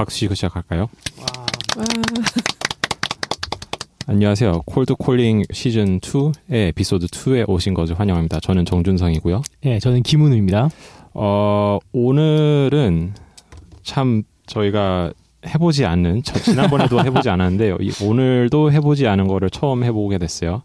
박수 치고 시작할까요? 안녕하세요. 콜드 콜링 시즌 2의 에피소드 2에 오신 것을 환영합니다. 저는 정준성이고요. 네, 저는 김은우입니다. 어, 오늘은 참 저희가 해보지 않는, 저 지난번에도 해보지 않았는데, 오늘도 해보지 않은 거를 처음 해보게 됐어요.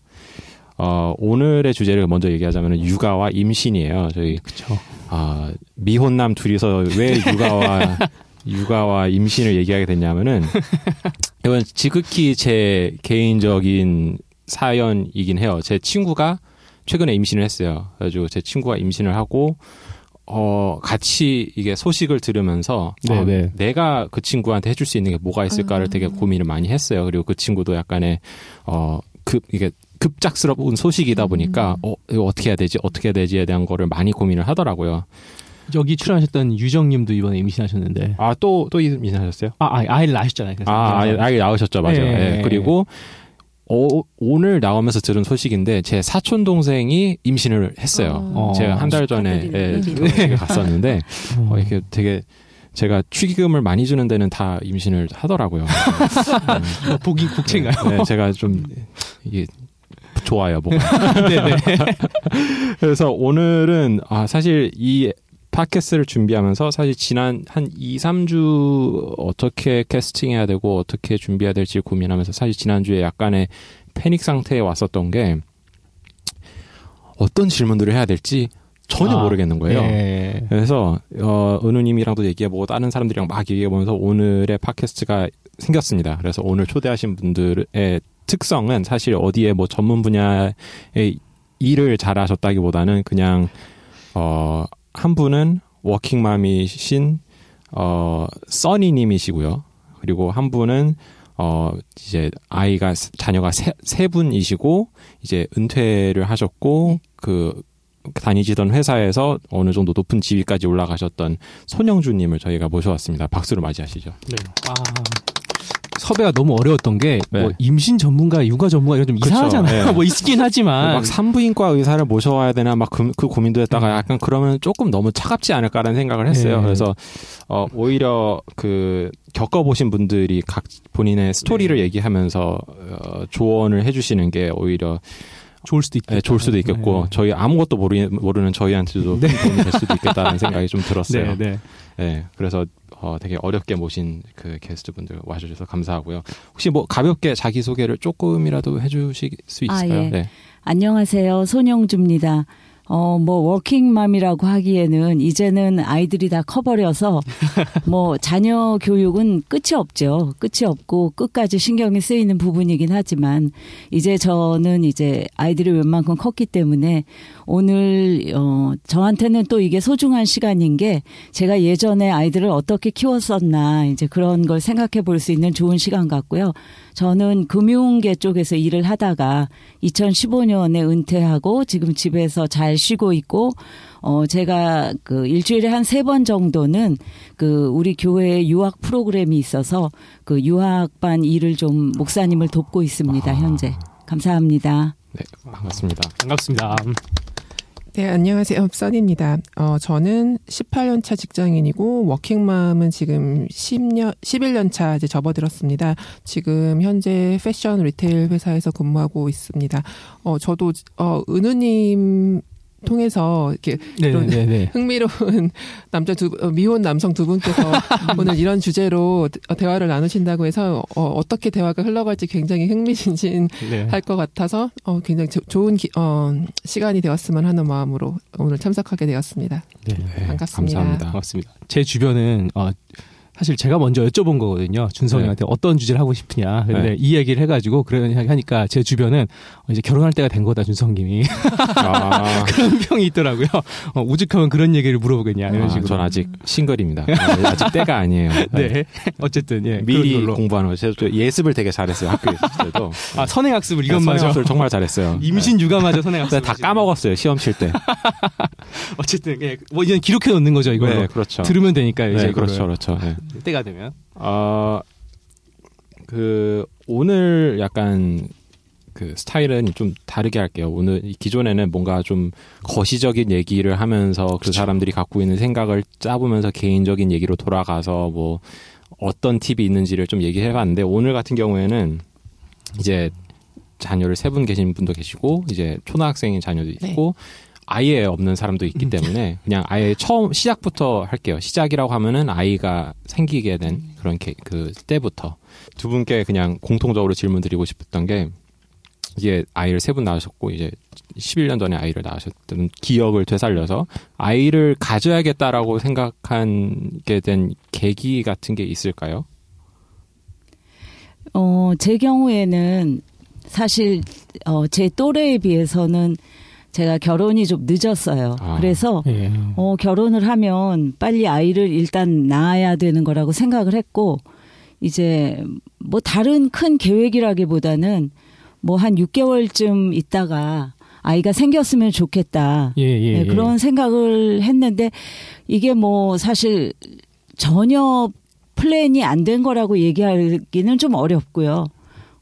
어, 오늘의 주제를 먼저 얘기하자면 육아와 임신이에요. 저희. 그쵸. 아, 미혼남 둘이서 왜 육아와, 육아와 임신을 얘기하게 됐냐면은, 이건 지극히 제 개인적인 사연이긴 해요. 제 친구가 최근에 임신을 했어요. 그래가지고 제 친구가 임신을 하고, 어, 같이 이게 소식을 들으면서 어. 내가 그 친구한테 해줄 수 있는 게 뭐가 있을까를 아. 되게 고민을 많이 했어요. 그리고 그 친구도 약간의 어, 급 이게 급작스러운 소식이다 보니까 어, 이거 어떻게 해야 되지? 어떻게 해야 되지에 대한 거를 많이 고민을 하더라고요. 여기 출연하셨던 유정님도 이번에 임신하셨는데. 아, 또, 또 임신하셨어요? 아, 아 아이를 낳으셨잖아요. 그래서 아, 아이, 아이 나오셨죠. 맞아요. 네. 예, 그리고 어, 오늘 나오면서 들은 소식인데 제 사촌 동생이 임신을 했어요. 어. 제가 한 달 전에 예, 갔었는데 어, 어, 이렇게 되게 제가 축의금을 많이 주는 데는 다 임신을 하더라고요. 어, 복이 국채인가요? 네, 제가 좀 이게 좋아요, 뭐가. 네네. 그래서 오늘은 아 사실 이 팟캐스트를 준비하면서 사실 지난 한 2, 3주 어떻게 캐스팅해야 되고 어떻게 준비해야 될지 고민하면서 사실 지난주에 약간의 패닉 상태에 왔었던 게 어떤 질문들을 해야 될지 전혀 아, 모르겠는 거예요. 네. 그래서 어 은우님이랑도 얘기해보고 다른 사람들이랑 막 얘기해보면서 오늘의 팟캐스트가 생겼습니다. 그래서 오늘 초대하신 분들의 특성은 사실 어디에 뭐 전문 분야의 일을 잘하셨다기보다는 그냥 어 한 분은 워킹맘이신 어 써니 님이시고요. 그리고 한 분은 어 이제 아이가 자녀가 세, 세 분이시고 이제 은퇴를 하셨고 그 다니시던 회사에서 어느 정도 높은 지위까지 올라가셨던 손영주님을 저희가 모셔왔습니다. 박수로 맞이하시죠. 네. 아, 섭외가 너무 어려웠던 게, 네. 뭐, 임신 전문가, 육아 전문가, 이거 좀 그쵸, 이상하잖아요. 네. 뭐, 있긴 하지만. 막 산부인과 의사를 모셔와야 되나 막 그 고민도 했다가 음. 약간 그러면 조금 너무 차갑지 않을까라는 생각을 했어요. 네. 그래서 어 오히려 그 겪어보신 분들이 각 본인의 스토리를 네. 얘기하면서 어, 조언을 해주시는 게 오히려 좋을 수도 있겠다. 네, 좋을 수도 있겠고 네. 저희 아무것도 모르, 모르는 저희한테도 네. 큰 도움이 될 수도 있겠다는 생각이 좀 들었어요. 네, 네. 네, 그래서 어, 되게 어렵게 모신 그 게스트분들 와주셔서 감사하고요. 혹시 뭐 가볍게 자기 소개를 조금이라도 해주실 수 아, 있을까요? 예. 네. 안녕하세요. 손영주입니다. 어, 뭐, 워킹맘이라고 하기에는 이제는 아이들이 다 커버려서 뭐, 자녀 교육은 끝이 없죠. 끝이 없고 끝까지 신경이 쓰이는 부분이긴 하지만 이제 저는 이제 아이들이 웬만큼 컸기 때문에 오늘, 어, 저한테는 또 이게 소중한 시간인 게 제가 예전에 아이들을 어떻게 키웠었나 이제 그런 걸 생각해 볼 수 있는 좋은 시간 같고요. 저는 금융계 쪽에서 일을 하다가 2015년에 은퇴하고 지금 집에서 잘 쉬고 있고 어 제가 그 일주일에 한 세 번 정도는 그 우리 교회에 유학 프로그램이 있어서 그 유학반 일을 좀 목사님을 돕고 있습니다. 현재. 감사합니다. 네, 반갑습니다. 반갑습니다. 네, 안녕하세요. 써니입니다. 어, 저는 18년 차 직장인이고 워킹맘은 지금 10년 11년 차 이제 접어들었습니다. 지금 현재 패션 리테일 회사에서 근무하고 있습니다. 어, 저도 어, 은우 님 통해서 이렇게 네, 이런 네, 네. 흥미로운 남자 두 분- 어, 미혼 남성 두 분께서 오늘 이런 주제로 어, 대화를 나누신다고 해서 어, 어떻게 대화가 흘러갈지 굉장히 흥미진진 네. 할것 같아서 어, 굉장히 조- 좋은 기- 어, 시간이 되었으면 하는 마음으로 오늘 참석하게 되었습니다. 네. 네, 반갑습니다. 감사합니다. 반갑습니다. 제 주변은 어, 사실 제가 먼저 여쭤본 거거든요. 준성이한테 어떤 주제를 하고 싶으냐. 근데 네. 이 얘기를 해가지고 그런 하니까 제 주변은 어, 이제 결혼할 때가 된 거다 준성님이 아, 그런 평이 있더라고요. 어, 우직하면 그런 얘기를 물어보겠냐 이런 아, 식으로. 전 아직 싱글입니다. 아직 때가 아니에요. 네. 어쨌든 예. 미리. 공부하는 거. 제가 또 예습을 되게 잘했어요. 학교에 있을 때도. 아 선행학습을 이것마저 을 정말 잘했어요. 임신 육아마저 네. 선행학습. 다 까먹었어요. 시험 칠 때. 어쨌든 예. 뭐 이제 기록해 놓는 거죠 이걸로. 네, 그렇죠. 들으면 되니까 이제 네. 그렇죠, 그렇죠. 네. 때가 되면. 어, 그, 오늘 약간 그 스타일은 좀 다르게 할게요. 오늘 이 기존에는 뭔가 좀 거시적인 얘기를 하면서 그 사람들이 갖고 있는 생각을 짜보면서 개인적인 얘기로 돌아가서 뭐, 어떤 팁이 있는지를 좀 얘기해 봤는데 오늘 같은 경우에는 이제 자녀를 세 분 계신 분도 계시고 이제 초등학생인 자녀도 있고 아예 없는 사람도 있기 때문에 그냥 아예 처음 시작부터 할게요. 시작이라고 하면은 아이가 생기게 된 그런 게, 그 때부터 두 분께 그냥 공통적으로 질문 드리고 싶었던 게 이게 아이를 세 분 낳으셨고 이제 11년 전에 아이를 낳으셨던 기억을 되살려서 아이를 가져야겠다라고 생각하게 된 계기 같은 게 있을까요? 어, 제 경우에는 사실 어, 제 또래에 비해서는 제가 결혼이 좀 늦었어요. 아. 그래서 예. 어, 결혼을 하면 빨리 아이를 일단 낳아야 되는 거라고 생각을 했고, 이제 뭐 다른 큰 계획이라기보다는 뭐 한 6개월쯤 있다가 아이가 생겼으면 좋겠다. 예, 예, 네, 예. 그런 생각을 했는데 이게 뭐 사실 전혀 플랜이 안 된 거라고 얘기하기는 좀 어렵고요.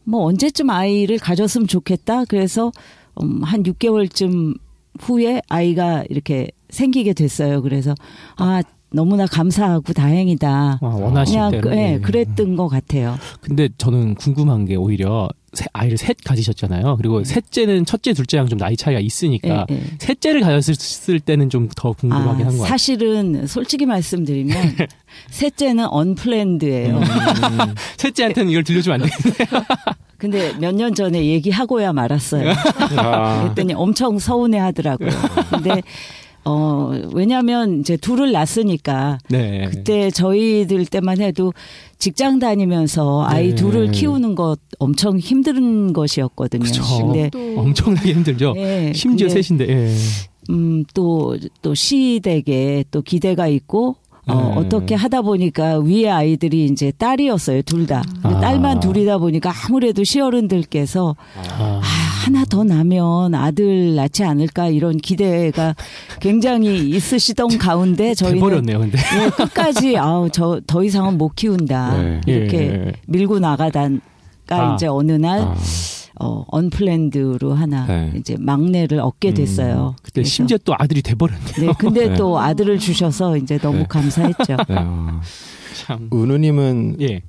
뭐 언제쯤 아이를 가졌으면 좋겠다. 그래서 음, 한 6개월쯤 후에 아이가 이렇게 생기게 됐어요. 그래서 아 너무나 감사하고 다행이다. 아, 원하실 그냥. 그, 예, 예. 그랬던 것 같아요. 근데 저는 궁금한 게 오히려 세- 아이를 셋 가지셨잖아요. 그리고 셋째는 첫째, 둘째랑 좀 나이 차이가 있으니까 예, 예. 셋째를 가졌을 때는 좀 더 궁금하긴 아, 한것 같아요. 사실은 솔직히 말씀드리면 셋째는 언플랜드예요. 음, 셋째한테는 이걸 들려주면 안 되겠네. 근데 몇 년 전에 얘기하고야 말았어요. 아, 그랬더니 엄청 서운해 하더라고요. 근데, 어, 왜냐면 이제 둘을 낳았으니까 네. 그때 저희들 때만 해도 직장 다니면서 아이 네. 둘을 키우는 것 엄청 힘든 것이었거든요. 그쵸. 근데, 또 엄청나게 힘들죠. 예, 심지어 근데, 셋인데. 예. 음, 또, 또 시댁에 또 기대가 있고, 어, 네. 어떻게 하다 보니까 위에 아이들이 이제 딸이었어요, 둘 다. 아. 딸만 둘이다 보니까 아무래도 시어른들께서 아. 아, 하나 더 나면 아들 낳지 않을까 이런 기대가 굉장히 있으시던 가운데 저희는 돼버렸네요, 근데. 예, 끝까지 아우 저 더 이상은 못 키운다 네. 이렇게 예. 밀고 나가다가 아. 이제 어느 날 아, 어, 언플랜드로 하나 네. 이제 막내를 얻게 됐어요. 그때 그래서 심지어 또 아들이 돼버렸네. 네, 근데 네. 또 아들을 주셔서 이제 너무 네. 감사했죠. 네, 어. 참. 은우님은 예.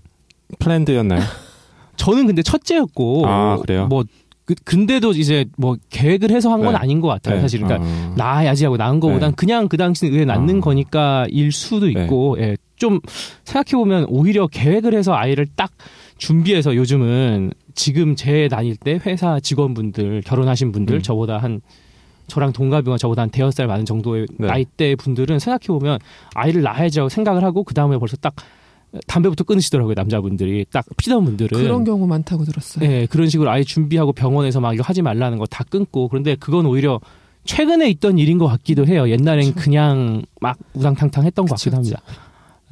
플랜드였나요? 저는 근데 첫째였고. 아, 그래요? 뭐, 그, 근데도 이제 뭐 계획을 해서 한건 네. 아닌 것 같아요. 네. 사실. 그러니까 어. 낳아야지 하고 낳은 거보단 네. 그냥 그 당시 의에 낳는 아. 거니까 일 수도 있고, 예. 좀 생각해 보면 오히려 계획을 해서 아이를 딱 준비해서 요즘은 지금 제 다닐 때 회사 직원분들, 결혼하신 분들, 음. 저보다 한 저랑 동갑이거나 저보다 한 대여섯 살 많은 정도의 네. 나이대 분들은 생각해 보면 아이를 낳아야지 하고 생각을 하고 그 다음에 벌써 딱 담배부터 끊으시더라고요 남자분들이 딱 피던 분들은 그런 경우 많다고 들었어요. 예, 그런 식으로 아예 준비하고 병원에서 막 이거 하지 말라는 거 다 끊고 그런데 그건 오히려 최근에 있던 일인 것 같기도 해요. 옛날엔 그쵸. 그냥막 우당탕탕 했던 것 그쵸, 같기도 합니다.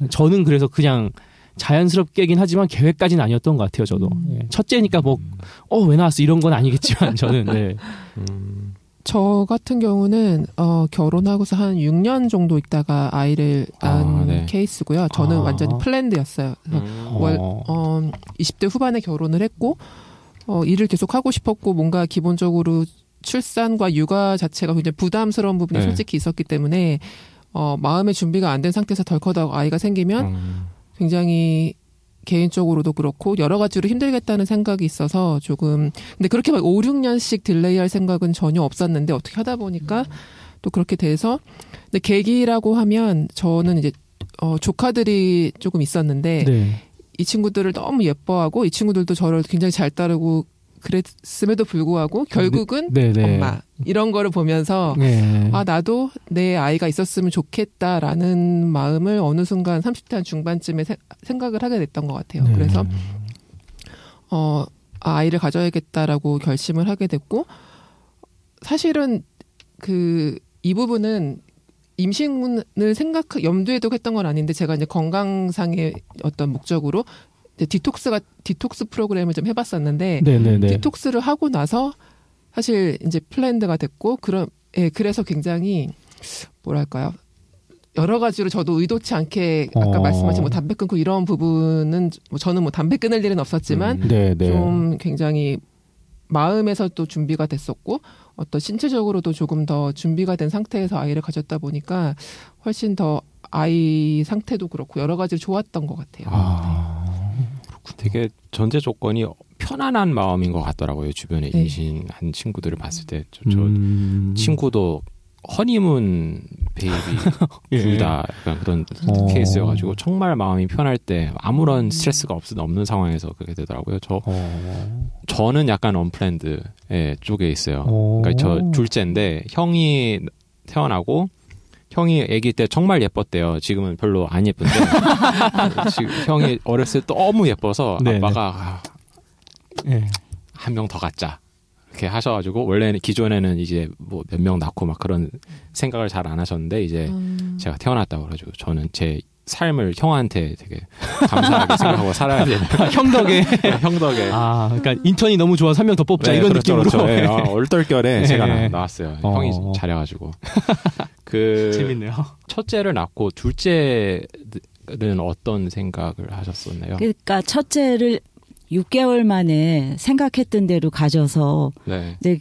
저는 그래서 그냥 자연스럽게 긴 하지만 계획까지는 아니었던 것 같아요. 저도 음. 예, 첫째니까 뭐 어 왜 나왔어 이런 건 아니겠지만 저는 네. 음, 저 같은 경우는 어, 결혼하고서 한 6년 정도 있다가 아이를 낳은 아, 네. 케이스고요. 저는 아. 완전히 플랜드였어요. 음. 월- 어. 어, 20대 후반에 결혼을 했고 어, 일을 계속 하고 싶었고 뭔가 기본적으로 출산과 육아 자체가 굉장히 부담스러운 부분이 네. 솔직히 있었기 때문에 어, 마음의 준비가 안 된 상태에서 덜컥하고 아이가 생기면 음. 굉장히 개인적으로도 그렇고 여러 가지로 힘들겠다는 생각이 있어서 조금 근데 그렇게 막 5, 6년씩 delay 할 생각은 전혀 없었는데 어떻게 하다 보니까 또 그렇게 돼서 근데 계기라고 하면 저는 이제 어 조카들이 조금 있었는데 네. 이 친구들을 너무 예뻐하고 이 친구들도 저를 굉장히 잘 따르고 그랬음에도 불구하고 결국은 네, 네. 엄마 이런 거를 보면서 네. 아 나도 내 아이가 있었으면 좋겠다라는 마음을 어느 순간 30대 한 중반쯤에 세- 생각을 하게 됐던 것 같아요. 네. 그래서 어 아, 아이를 가져야겠다라고 결심을 하게 됐고 사실은 그 이 부분은 임신을 생각 염두에 두고 했던 건 아닌데 제가 이제 건강상의 어떤 목적으로 디톡스가 디톡스 프로그램을 좀 해봤었는데 네, 네, 네. 디톡스를 하고 나서 사실 이제 planned가 됐고 그런 예 그래서 굉장히 뭐랄까요 여러 가지로 저도 의도치 않게 아까 어. 말씀하신 뭐 담배 끊고 이런 부분은 뭐 저는 뭐 담배 끊을 일은 없었지만 음. 네, 네. 좀 굉장히 마음에서 또 준비가 됐었고 어떤 신체적으로도 조금 더 준비가 된 상태에서 아이를 가졌다 보니까 훨씬 더 아이 상태도 그렇고 여러 가지로 좋았던 것 같아요. 아, 되게 전제 조건이 편안한 마음인 것 같더라고요. 주변에 네. 임신한 친구들을 봤을 때. 저, 저 음. 친구도 허니문 베이비 예. 둘다 약간 그런 어. 케이스여가지고 정말 마음이 편할 때 아무런 스트레스가 없, 없는 상황에서 그렇게 되더라고요. 저 어. 저는 약간 unplanned 예, 쪽에 있어요. 어. 그러니까 저 둘째인데 형이 태어나고 형이 아기 때 정말 예뻤대요. 지금은 별로 안 예쁜데 지금 형이 어렸을 때 너무 예뻐서 네네. 아빠가 예. 한명 더 갖자 이렇게 하셔가지고 원래는 기존에는 이제 뭐 몇 명 낳고 막 그런 생각을 잘 안 하셨는데 이제 음. 제가 태어났다고 그래가지고 저는 제 삶을 형한테 되게 감사하게 생각하고 살아야 되는 형 덕에. 형 덕에 아, 그러니까 인턴이 너무 좋아서 한 명 더 뽑자 네, 이런 그렇죠, 느낌으로. 그렇죠. 예, 아, 얼떨결에 네. 제가 나, 나왔어요. 어. 형이 잘해가지고. 그 재밌네요. 첫째를 낳고 둘째는 어떤 생각을 하셨었나요? 그러니까 첫째를 6개월 만에 생각했던 대로 가져서 네. 이제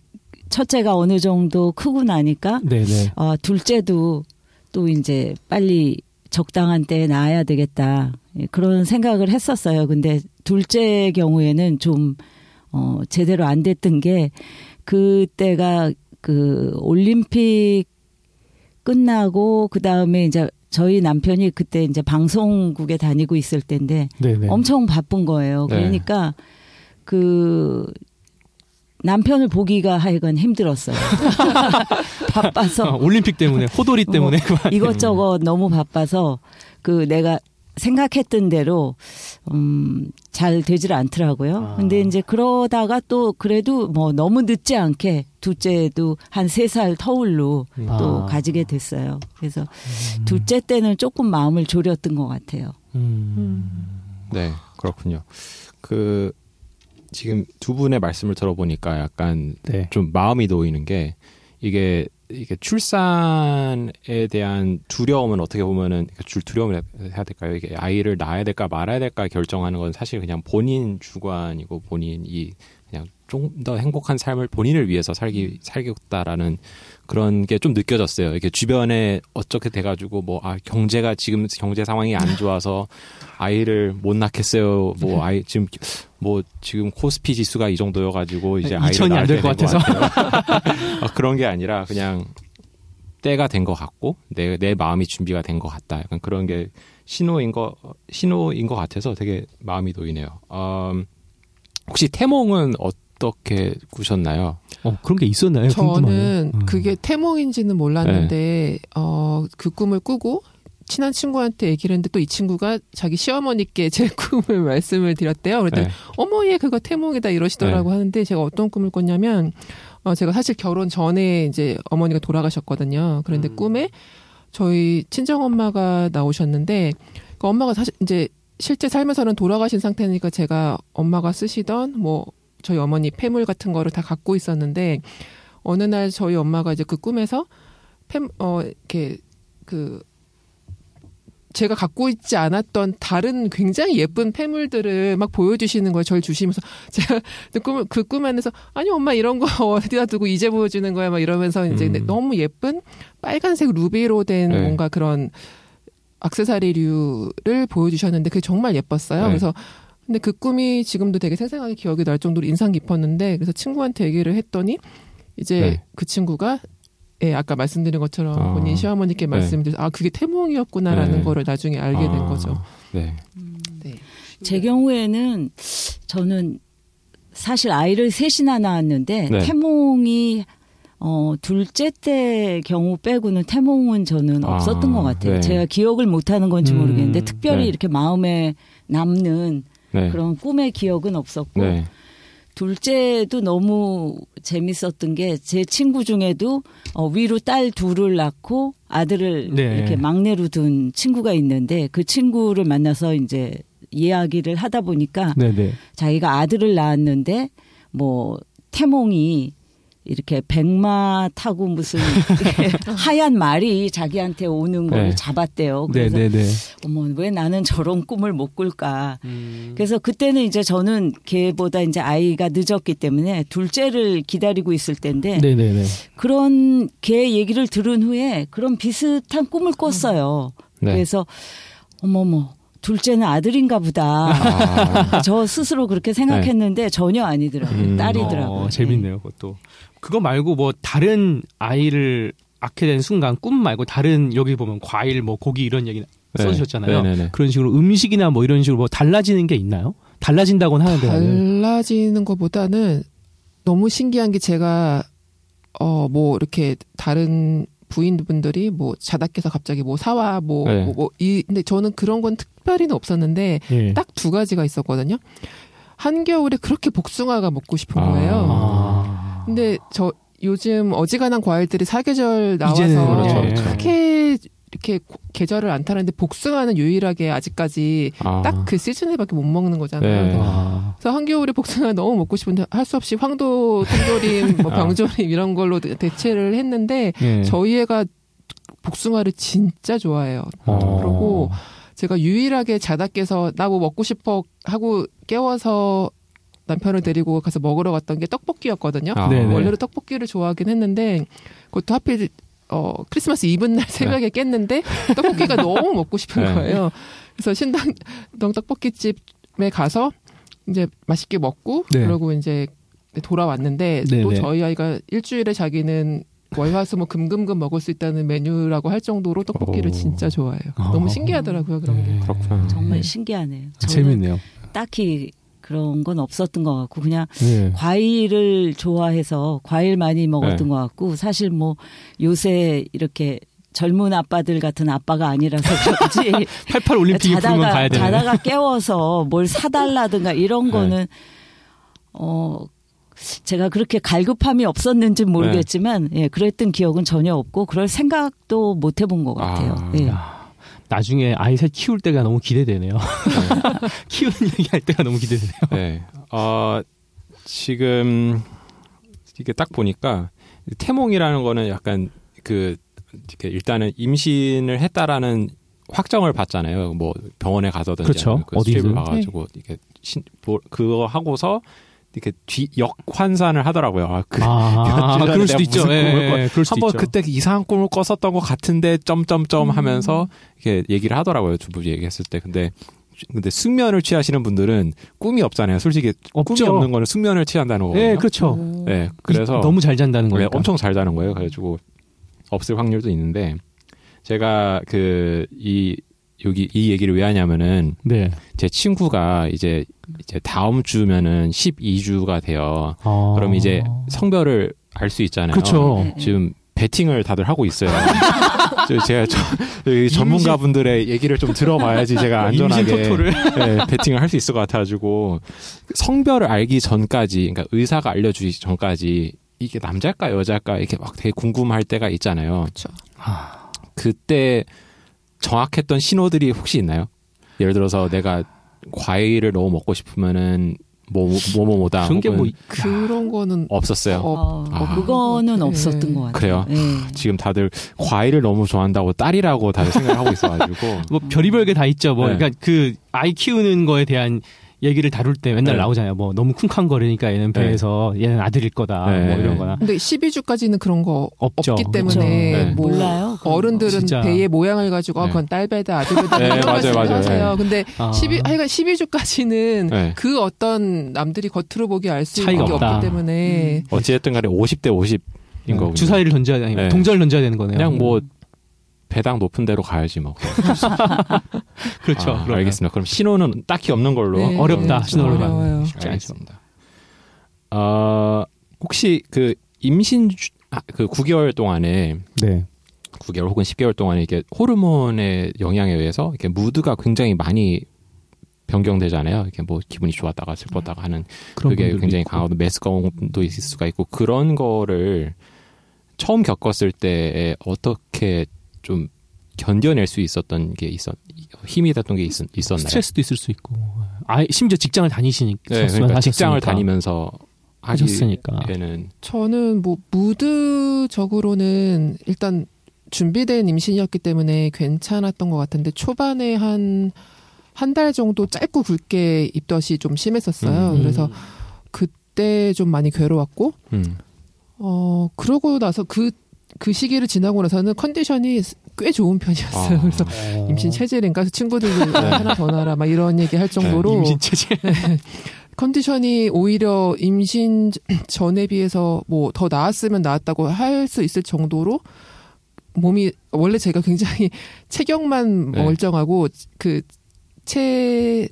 첫째가 어느 정도 크고 나니까 네네. 어, 둘째도 또 이제 빨리 적당한 때에 낳아야 되겠다 예, 그런 생각을 했었어요. 근데 둘째 경우에는 좀 어, 제대로 안 됐던 게 그때가 그 올림픽 끝나고 그 다음에 이제 저희 남편이 그때 이제 방송국에 다니고 있을 때인데 네네. 엄청 바쁜 거예요. 네. 그러니까 그 남편을 보기가 하여간 힘들었어요. 바빠서 아, 올림픽 때문에 호돌이 때문에 그만. 이것저것 너무 바빠서 그 내가 생각했던 대로 음잘 되질 않더라고요. 아. 근데 이제 그러다가 또 그래도 뭐 너무 늦지 않게 둘째도 한 세 살 터울로 또 아. 가지게 됐어요. 그래서 둘째 때는 조금 마음을 졸였던 것 같아요. 음. 네, 그렇군요. 그 지금 두 분의 말씀을 들어보니까 약간 네. 좀 마음이 놓이는 게 이게 이게 출산에 대한 두려움은 어떻게 보면은 그줄 두려움을 해야 될까요? 이게 아이를 낳아야 될까 말아야 될까 결정하는 건 사실 그냥 본인 주관이고 본인이 그냥 좀 더 행복한 삶을 본인을 위해서 살기 살겠다라는 그런 게 좀 느껴졌어요. 이렇게 주변에 어떻게 돼가지고 뭐 아 경제가 지금 경제 상황이 안 좋아서 아이를 못 낳겠어요. 뭐 아이 지금 뭐 지금 코스피 지수가 이 정도여가지고 이제 아이를 2000이 안 낳을 될때것 된것 같아서. 아, 그런 게 아니라 그냥 때가 된 것 같고 내 내 마음이 준비가 된 것 같다. 약간 그런 게 신호인 거 신호인 것 같아서 되게 마음이 놓이네요. 음, 혹시 태몽은 어떻게 꾸셨나요? 어, 그런 게 있었나요? 궁금하네요. 저는 음. 그게 태몽인지는 몰랐는데 어, 그 꿈을 꾸고 친한 친구한테 얘기를 했는데 또 이 친구가 자기 시어머니께 제 꿈을 말씀을 드렸대요. 그랬더니 네. 어머 얘 그거 태몽이다 이러시더라고 하는데 제가 어떤 꿈을 꿨냐면 어, 제가 사실 결혼 전에 이제 어머니가 돌아가셨거든요. 그런데 음. 꿈에 저희 친정 엄마가 나오셨는데 그 엄마가 사실 이제 실제 삶에서는 돌아가신 상태니까 제가 엄마가 쓰시던 뭐 저희 어머니 폐물 같은 거를 다 갖고 있었는데 어느 날 저희 엄마가 이제 그 꿈에서 폐 어 이렇게 그 제가 갖고 있지 않았던 다른 굉장히 예쁜 폐물들을 막 보여주시는 거예요. 저를 주시면서 제가 그 꿈, 그 꿈 안에서 아니 엄마 이런 거 어디다 두고 이제 보여주는 거야 막 이러면서 이제 음. 너무 예쁜 빨간색 루비로 된 네. 뭔가 그런 악세사리류를 보여주셨는데 그게 정말 예뻤어요. 네. 그래서 근데 그 꿈이 지금도 되게 생생하게 기억이 날 정도로 인상 깊었는데 그래서 친구한테 얘기를 했더니 이제 네. 그 친구가 예, 아까 말씀드린 것처럼 아. 본인 시어머니께 네. 말씀드려서 아 그게 태몽이었구나라는 네. 거를 나중에 알게 된 아, 거죠. 네. 네. 제 경우에는 저는 사실 아이를 셋이나 낳았는데 네. 태몽이 어 둘째 때 경우 빼고는 태몽은 저는 아, 없었던 것 같아요. 네. 제가 기억을 못하는 건지 음, 모르겠는데 특별히 네. 이렇게 마음에 남는 네. 그런 꿈의 기억은 없었고 네. 둘째도 너무 재밌었던 게 제 친구 중에도 어, 위로 딸 둘을 낳고 아들을 네. 이렇게 막내로 둔 친구가 있는데 그 친구를 만나서 이제 이야기를 하다 보니까 네네. 자기가 아들을 낳았는데 뭐 태몽이 이렇게 백마 타고 무슨 하얀 말이 자기한테 오는 걸 네. 잡았대요. 그래서 네네네. 어머 왜 나는 저런 꿈을 못 꿀까. 음. 그래서 그때는 이제 저는 걔보다 이제 아이가 늦었기 때문에 둘째를 기다리고 있을 때인데 네네네. 그런 걔 얘기를 들은 후에 그런 비슷한 꿈을 꿨어요. 네. 그래서 어머머 둘째는 아들인가 보다. 아, 저 스스로 그렇게 생각했는데 전혀 아니더라고요. 음. 딸이더라고요. 어, 재밌네요, 그것도. 그거 말고 뭐 다른 아이를 낳게 된 순간 꿈 말고 다른 여기 보면 과일 뭐 고기 이런 얘기 네. 써주셨잖아요. 네네네. 그런 식으로 음식이나 뭐 이런 식으로 뭐 달라지는 게 있나요? 달라진다고는 하는데. 달라지는 것보다는 너무 신기한 게 제가 어 뭐 이렇게 다른 부인분들이 뭐 자다 깨서 갑자기 뭐 사와 뭐 네. 뭐이 근데 저는 그런 건 특별히는 없었는데 예. 딱두 가지가 있었거든요. 한겨울에 그렇게 복숭아가 먹고 싶은 아. 거예요. 아. 근데 저 요즘 어지간한 과일들이 사계절 나와서 그렇죠, 그렇죠. 크게 이렇게 고- 계절을 안 타는데 복숭아는 유일하게 아직까지 아. 딱그 시즌에밖에 못 먹는 거잖아요. 네. 그래서 아. 그래서 한겨울에 복숭아 너무 먹고 싶은데 할 수 없이 황도 통조림, 뭐 아. 병조림 이런 걸로 대- 대체를 했는데 예. 저희 애가 복숭아를 진짜 좋아해요. 어. 그리고 제가 유일하게 자다 깨서 나 뭐 먹고 싶어 하고 깨워서 남편을 데리고 가서 먹으러 갔던 게 떡볶이였거든요. 아. 원래도 떡볶이를 좋아하긴 했는데 그것도 하필 어 크리스마스 이브 날 새벽에 깼는데 떡볶이가 너무 먹고 싶은 네. 거예요. 그래서 신당 떡볶이집에 가서 이제 맛있게 먹고 네. 그러고 이제 돌아왔는데 네네. 또 저희 아이가 일주일에 자기는 월화수목 금금금 먹을 수 있다는 메뉴라고 할 정도로 떡볶이를 오. 진짜 좋아해요. 아. 너무 신기하더라고요 그런 게. 네. 그렇구나. 정말 네. 신기하네요. 재밌네요. 딱히 그런 건 없었던 것 같고 그냥 예. 과일을 좋아해서 과일 많이 먹었던 네. 것 같고 사실 뭐 요새 이렇게 젊은 아빠들 같은 아빠가 아니라서 그런지 88 올림픽이 부르면 가야 자다가. 자다가 깨워서 뭘 사달라든가 이런 네. 거는 어 제가 그렇게 갈급함이 없었는지 모르겠지만 예 그랬던 기억은 전혀 없고 그럴 생각도 못 해본 것 같아요. 아. 예. 야, 나중에 아이 셋 키울 때가 너무 기대되네요. 키우는 얘기할 때가 너무 기대되네요. 네. 어, 지금 이게 딱 보니까 태몽이라는 거는 약간 그 일단은 임신을 했다라는 확정을 받잖아요. 뭐 병원에 가서든지 그렇죠. 그 어디든. 수집을 가가지고 이렇게 신, 뭐, 그거 하고서 이렇게 뒤 역환산을 하더라고요. 아, 그 아, 며칠 전에 그럴 수도 있죠. 예, 예, 그럴 수도 한번 있죠. 그때 이상한 꿈을 꿨었던 것 같은데 점점점 하면서 이렇게 얘기를 하더라고요. 두부 얘기했을 때. 근데 근데 숙면을 취하시는 분들은 꿈이 없잖아요. 솔직히 꿈이 없죠. 없는 거는 숙면을 취한다는 거거든요. 예, 그렇죠. 네, 그래서 너무 잘 잔다는 네, 거니까. 엄청 잘 자는 거예요. 그래가지고 없을 확률도 있는데 제가 그 이 여기 이 얘기를 왜 하냐면은 네. 제 친구가 이제 이제 다음 주면은 12주가 돼요. 아. 그럼 이제 성별을 알 수 있잖아요. 그렇죠. 네, 네. 지금 배팅을 다들 하고 있어요. 저- 제가 저, 전문가분들의 얘기를 좀 들어봐야지 제가 안전하게. 네, 배팅을 할 수 있을 것 같아가지고 성별을 알기 전까지, 그러니까 의사가 알려주기 전까지 이게 남자일까 여자일까 이렇게 막 되게 궁금할 때가 있잖아요. 그렇죠. 그때 정확했던 신호들이 혹시 있나요? 예를 들어서 내가 과일을 너무 먹고 싶으면은 뭐뭐뭐뭐다 그런 게뭐 아, 그런 거는 없었어요. 어, 어, 아. 그거는 네. 없었던 것 같아요. 그래요? 예. 지금 다들 과일을 너무 좋아한다고 딸이라고 다들 생각하고 있어가지고 뭐 별의별 게 다 있죠. 뭐 네. 그러니까 그 아이 키우는 거에 대한 얘기를 다룰 때 맨날 네. 나오잖아요. 뭐 너무 쿵쾅거리니까 얘는 네. 배에서 얘는 아들일 거다. 네. 뭐 이런 거나. 근데 12주까지는 그런 거 없죠. 없기 그렇죠. 때문에 네. 뭐 몰라요. 어른들은 진짜. 배의 모양을 가지고 아, 네. 그건 딸배다 아들배다 네, 이런 맞아요. 하세요. 네. 근데 아. 12 하여간 12주까지는 네. 그 어떤 남들이 겉으로 보기 알 수 있는 게 없다. 없기 때문에 어찌됐든 간에 50대 50인 거군요. 주사위를 던져야 아니 네. 동전을 던져야 되는 거네요. 그냥 뭐 배당 높은 대로 가야지 뭐. 그렇죠. 아. 알겠습니다. 그럼 신호는 딱히 없는 걸로 네, 어렵다, 네, 신호를 좀 어려워요. 쉽지 않죠. 알겠습니다. 어, 혹시 그 임신 주, 아, 그 9개월 동안에 네. 9개월 혹은 10개월 동안에 이게 호르몬의 영향에 의해서 이렇게 무드가 굉장히 많이 변경되잖아요. 이렇게 뭐 기분이 좋았다가 슬펐다가 하는 그게 굉장히 있고. 강하고 메스꺼움도 있을 수가 있고 그런 거를 처음 겪었을 때에 어떻게 좀 견뎌낼 수 있었던 게 있었 힘이 됐던 게 있, 있었나요? 스트레스도 있을 수 있고. 아이 심지어 직장을 다니시니까 네, 그러니까 직장을 다니면서 하셨으니까. 아기에는 저는 뭐 무드적으로는 일단 준비된 임신이었기 때문에 괜찮았던 것 같은데 초반에 한 한 달 정도 짧고 굵게 입덧이 좀 심했었어요. 음. 그래서 그때 좀 많이 괴로웠고 음. 어 그러고 나서 그 그 시기를 지나고 나서는 컨디션이 꽤 좋은 편이었어요. 아. 그래서 임신 체질인가 친구들도 네. 하나 더 낳아라 막 이런 얘기 할 정도로 임신 체질. 컨디션이 오히려 임신 전에 비해서 뭐 더 나았으면 나았다고 할 수 있을 정도로 몸이 원래 제가 굉장히 체격만 네. 멀쩡하고 그 체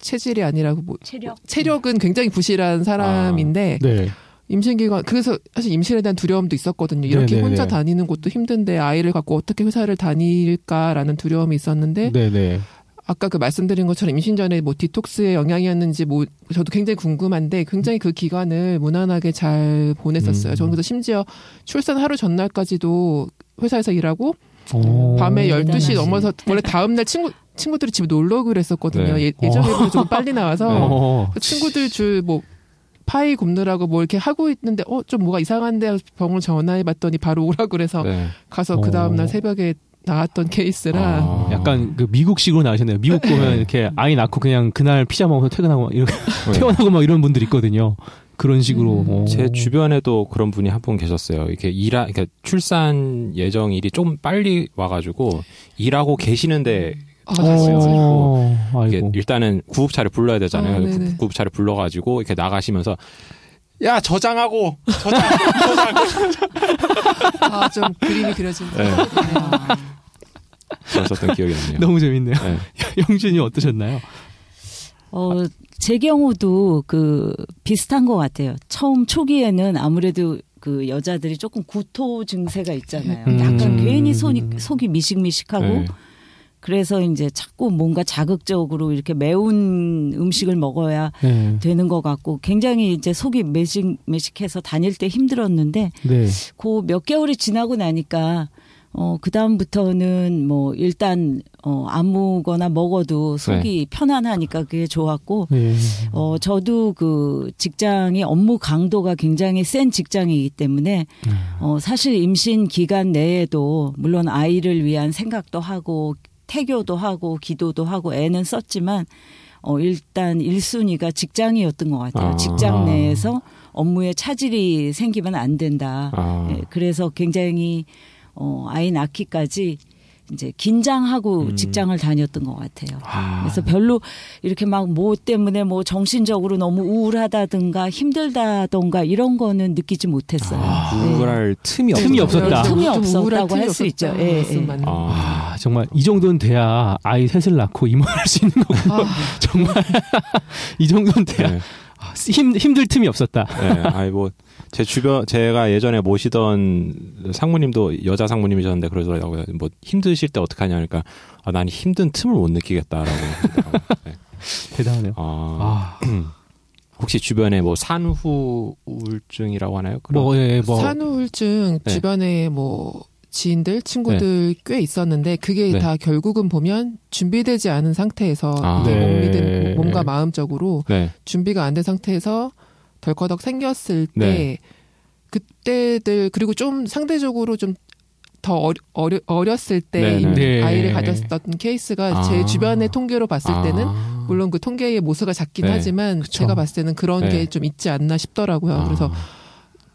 체질이 아니라 뭐 체력. 체력은 굉장히 부실한 사람인데 네. 임신 기간 그래서 사실 임신에 대한 두려움도 있었거든요. 이렇게 네네네. 혼자 다니는 것도 힘든데 아이를 갖고 어떻게 회사를 다닐까라는 두려움이 있었는데 네, 네. 아까 그 말씀드린 것처럼 임신 전에 뭐 디톡스의 영향이었는지 뭐 저도 굉장히 궁금한데 굉장히 그 기간을 무난하게 잘 보냈었어요. 음. 저는 그래서 심지어 출산 하루 전날까지도 회사에서 일하고 오. 밤에 12시 대단하시. 넘어서 원래 다음 날 친구 친구들이 집에 놀러 오기로 했었거든요. 네. 예, 예전에보다 좀 빨리 나와서 네. 어. 그 친구들 줄 뭐 파이 굽느라고 뭐 이렇게 하고 있는데 어 좀 뭐가 이상한데 병원 전화해 봤더니 바로 오라고 그래서 네. 가서 그 다음 어. 날 새벽에 나왔던 케이스라 아. 약간 그 미국식으로 나오셨네요. 미국 보면 이렇게 아이 낳고 그냥 그날 피자 먹어서 퇴근하고 막 이렇게 네. 퇴원하고 막 이런 분들 있거든요. 그런 식으로. 음. 어. 제 주변에도 그런 분이 한 분 계셨어요. 이렇게 일하, 그러니까 출산 예정일이 좀 빨리 와가지고 일하고 계시는데 아, 어. 진짜. 어, 이게. 일단은 구급차를 불러야 되잖아요. 아. 구- 구급차를 불러가지고 이렇게 나가시면서 야 저장하고 저장 저장 아, 좀 그림이 그려진다. 네. 아, 그랬었던 기억이 나네요. 너무 재밌네요. 네. 영준이 어떠셨나요? 어, 제 경우도 그 비슷한 것 같아요. 처음 초기에는 아무래도 그 여자들이 조금 구토 증세가 있잖아요. 음. 약간 괜히 손이, 속이 미식미식하고 네. 그래서 이제 자꾸 뭔가 자극적으로 이렇게 매운 음식을 먹어야 네. 되는 것 같고 굉장히 이제 속이 매식 매식해서 다닐 때 힘들었는데 네. 그몇 개월이 지나고 나니까 어 그다음부터는 뭐 일단 어 아무거나 먹어도 속이 편안하니까 그게 좋았고 네. 어 저도 그 직장이 업무 강도가 굉장히 센 직장이기 때문에 어 사실 임신 기간 내에도 물론 아이를 위한 생각도 하고 태교도 하고 기도도 하고 애는 썼지만 어 일단 1순위가 직장이었던 것 같아요. 아. 직장 내에서 업무에 차질이 생기면 안 된다. 아, 예, 그래서 굉장히 어 아이 낳기까지 이제 긴장하고 음. 직장을 다녔던 것 같아요. 그래서 별로 이렇게 막 뭐 때문에 뭐 정신적으로 너무 우울하다든가 힘들다던가 이런 거는 느끼지 못했어요. 아, 네. 우울할 틈이 틈이 없었다. 없었다. 틈이 좀 없었다고 틈이 할수 있죠. 예, 예. 아, 아, 정말 이 정도는 돼야 아이 셋을 낳고 임원할 수 있는 거고 아, 정말 이 정도는 돼야 네. 아, 힘 힘들 틈이 없었다. 네, 아이 뭐 제 주변 제가 예전에 모시던 상무님도 여자 상무님이셨는데 그러더라고요. 뭐 힘드실 때 어떻게 하냐 그러니까 아, 난 힘든 틈을 못 느끼겠다라고. 네. 대단하네요. 아, 아, 혹시 주변에 뭐 산후 우울증이라고 하나요? 그런 뭐, 예, 뭐 산후 우울증 네. 주변에 뭐 지인들, 친구들 꽤 있었는데 그게 네. 다 결국은 보면 준비되지 않은 상태에서 아. 이게 네. 몸이든 몸과 마음적으로 네. 준비가 안 된 상태에서 덜커덕 생겼을 때 네. 그때들 그리고 좀 상대적으로 좀더 어려, 어려, 어렸을 때 네, 임- 네. 아이를 가졌던 케이스가 아. 제 주변의 통계로 봤을 때는 아. 물론 그 통계의 모수가 작긴 네, 하지만 그쵸. 제가 봤을 때는 그런 네. 게좀 있지 않나 싶더라고요. 아. 그래서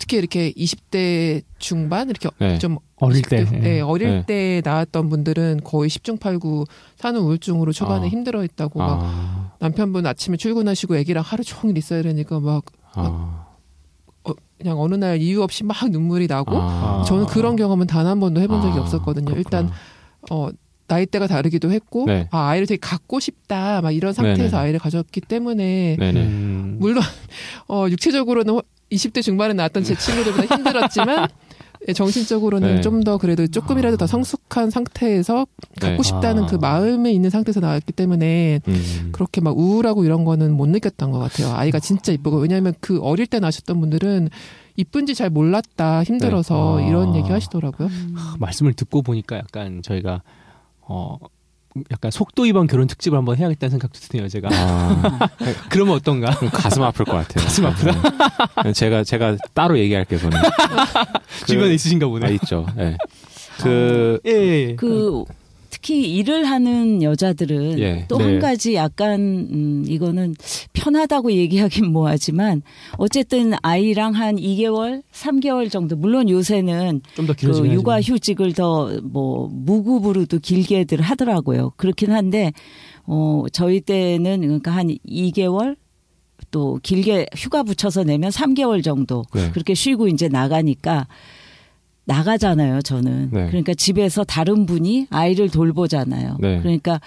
특히 이렇게 20대 중반 이렇게 네. 좀 어릴 때. 20대, 네, 어릴 네. 때 나왔던 분들은 거의 10중 8구 산후 우울증으로 초반에 아. 힘들어했다고 막 아. 남편분 아침에 출근하시고 애기랑 하루 종일 있어야 되니까 막 아. 어, 그냥 어느 날 이유 없이 막 눈물이 나고 아. 저는 그런 경험은 단 한 번도 해본 적이 아, 없었거든요. 그렇구나. 일단 어 나이대가 다르기도 했고 네. 아 아이를 되게 갖고 싶다 막 이런 상태에서 네네. 아이를 가졌기 때문에 네네. 음. 물론 어 육체적으로는 허- 20대 중반에 나왔던 제 친구들보다 힘들었지만 예, 정신적으로는 네. 좀더 그래도 조금이라도 더 성숙한 상태에서 갖고 네. 싶다는 아. 그 마음에 있는 상태에서 나왔기 때문에 음. 그렇게 막 우울하고 이런 거는 못 느꼈던 것 같아요. 아이가 진짜 이쁘고 왜냐하면 그 어릴 때 나셨던 분들은 이쁜지 잘 몰랐다 힘들어서 네. 아. 이런 얘기 하시더라고요. 말씀을 듣고 보니까 약간 저희가 어 약간 속도 위반 결혼 특집을 한번 해야겠다는 생각도 드네요, 제가. 아, 그러면 어떤가? 좀 가슴 아플 것 같아요. 가슴 아프다? 네. 제가 제가 따로 얘기할게요, 저는. 주변에 있으신가 아, 보네. 있죠. 네. 그 예, 예. 그 특히 일을 하는 여자들은 예. 또한 네. 가지 약간 음 이거는 편하다고 얘기하긴 뭐하지만 어쨌든 아이랑 한 2개월, 3개월 정도 물론 요새는 좀 더 그 육아. 휴직을 더 뭐 무급으로도 길게들 하더라고요. 그렇긴 한데 어 저희 때는 그러니까 한 2개월 또 길게 휴가 붙여서 내면 3개월 정도 네. 그렇게 쉬고 이제 나가니까 나가잖아요, 저는. 네. 그러니까 집에서 다른 분이 아이를 돌보잖아요. 네. 그러니까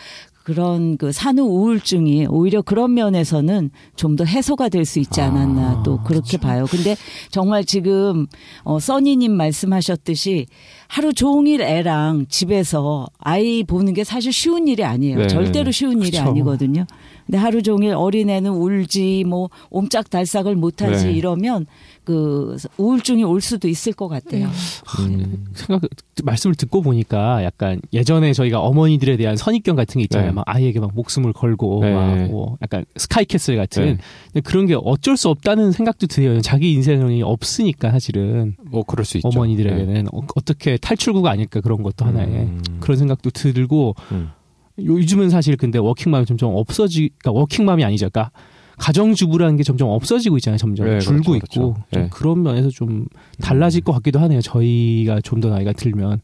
그런 그 산후 우울증이 오히려 그런 면에서는 좀 더 해소가 될 수 있지 않았나 아, 또 그렇게 봐요. 근데 정말 지금 어 써니님 말씀하셨듯이 하루 종일 애랑 집에서 아이 보는 게 사실 쉬운 일이 아니에요. 네. 절대로 쉬운 일이 그쵸. 아니거든요. 근데 하루 종일 어린애는 울지 뭐 옴짝달싹을 못하지 네. 이러면 그 우울증이 올 수도 있을 것 같아요. 음, 생각 말씀을 듣고 보니까 약간 예전에 저희가 어머니들에 대한 선입견 같은 게 있잖아요. 네. 막 아이에게 막 목숨을 걸고 네. 막뭐 약간 스카이캐슬 같은 네. 그런 게 어쩔 수 없다는 생각도 들어요. 자기 인생이 없으니까 사실은 뭐 그럴 수 있죠. 어머니들에게는 어, 어떻게 탈출구가 아닐까 그런 것도 하나의 음. 그런 생각도 들고 음. 요즘은 사실 근데 워킹맘이 점점 없어지, 그러니까 워킹맘이 아니죠. 그러니까 가정주부라는 게 점점 없어지고 있잖아요. 점점 네, 줄고 그렇죠, 있고 그렇죠. 좀 네. 그런 면에서 좀 달라질 것 같기도 하네요. 저희가 좀 더 나이가 들면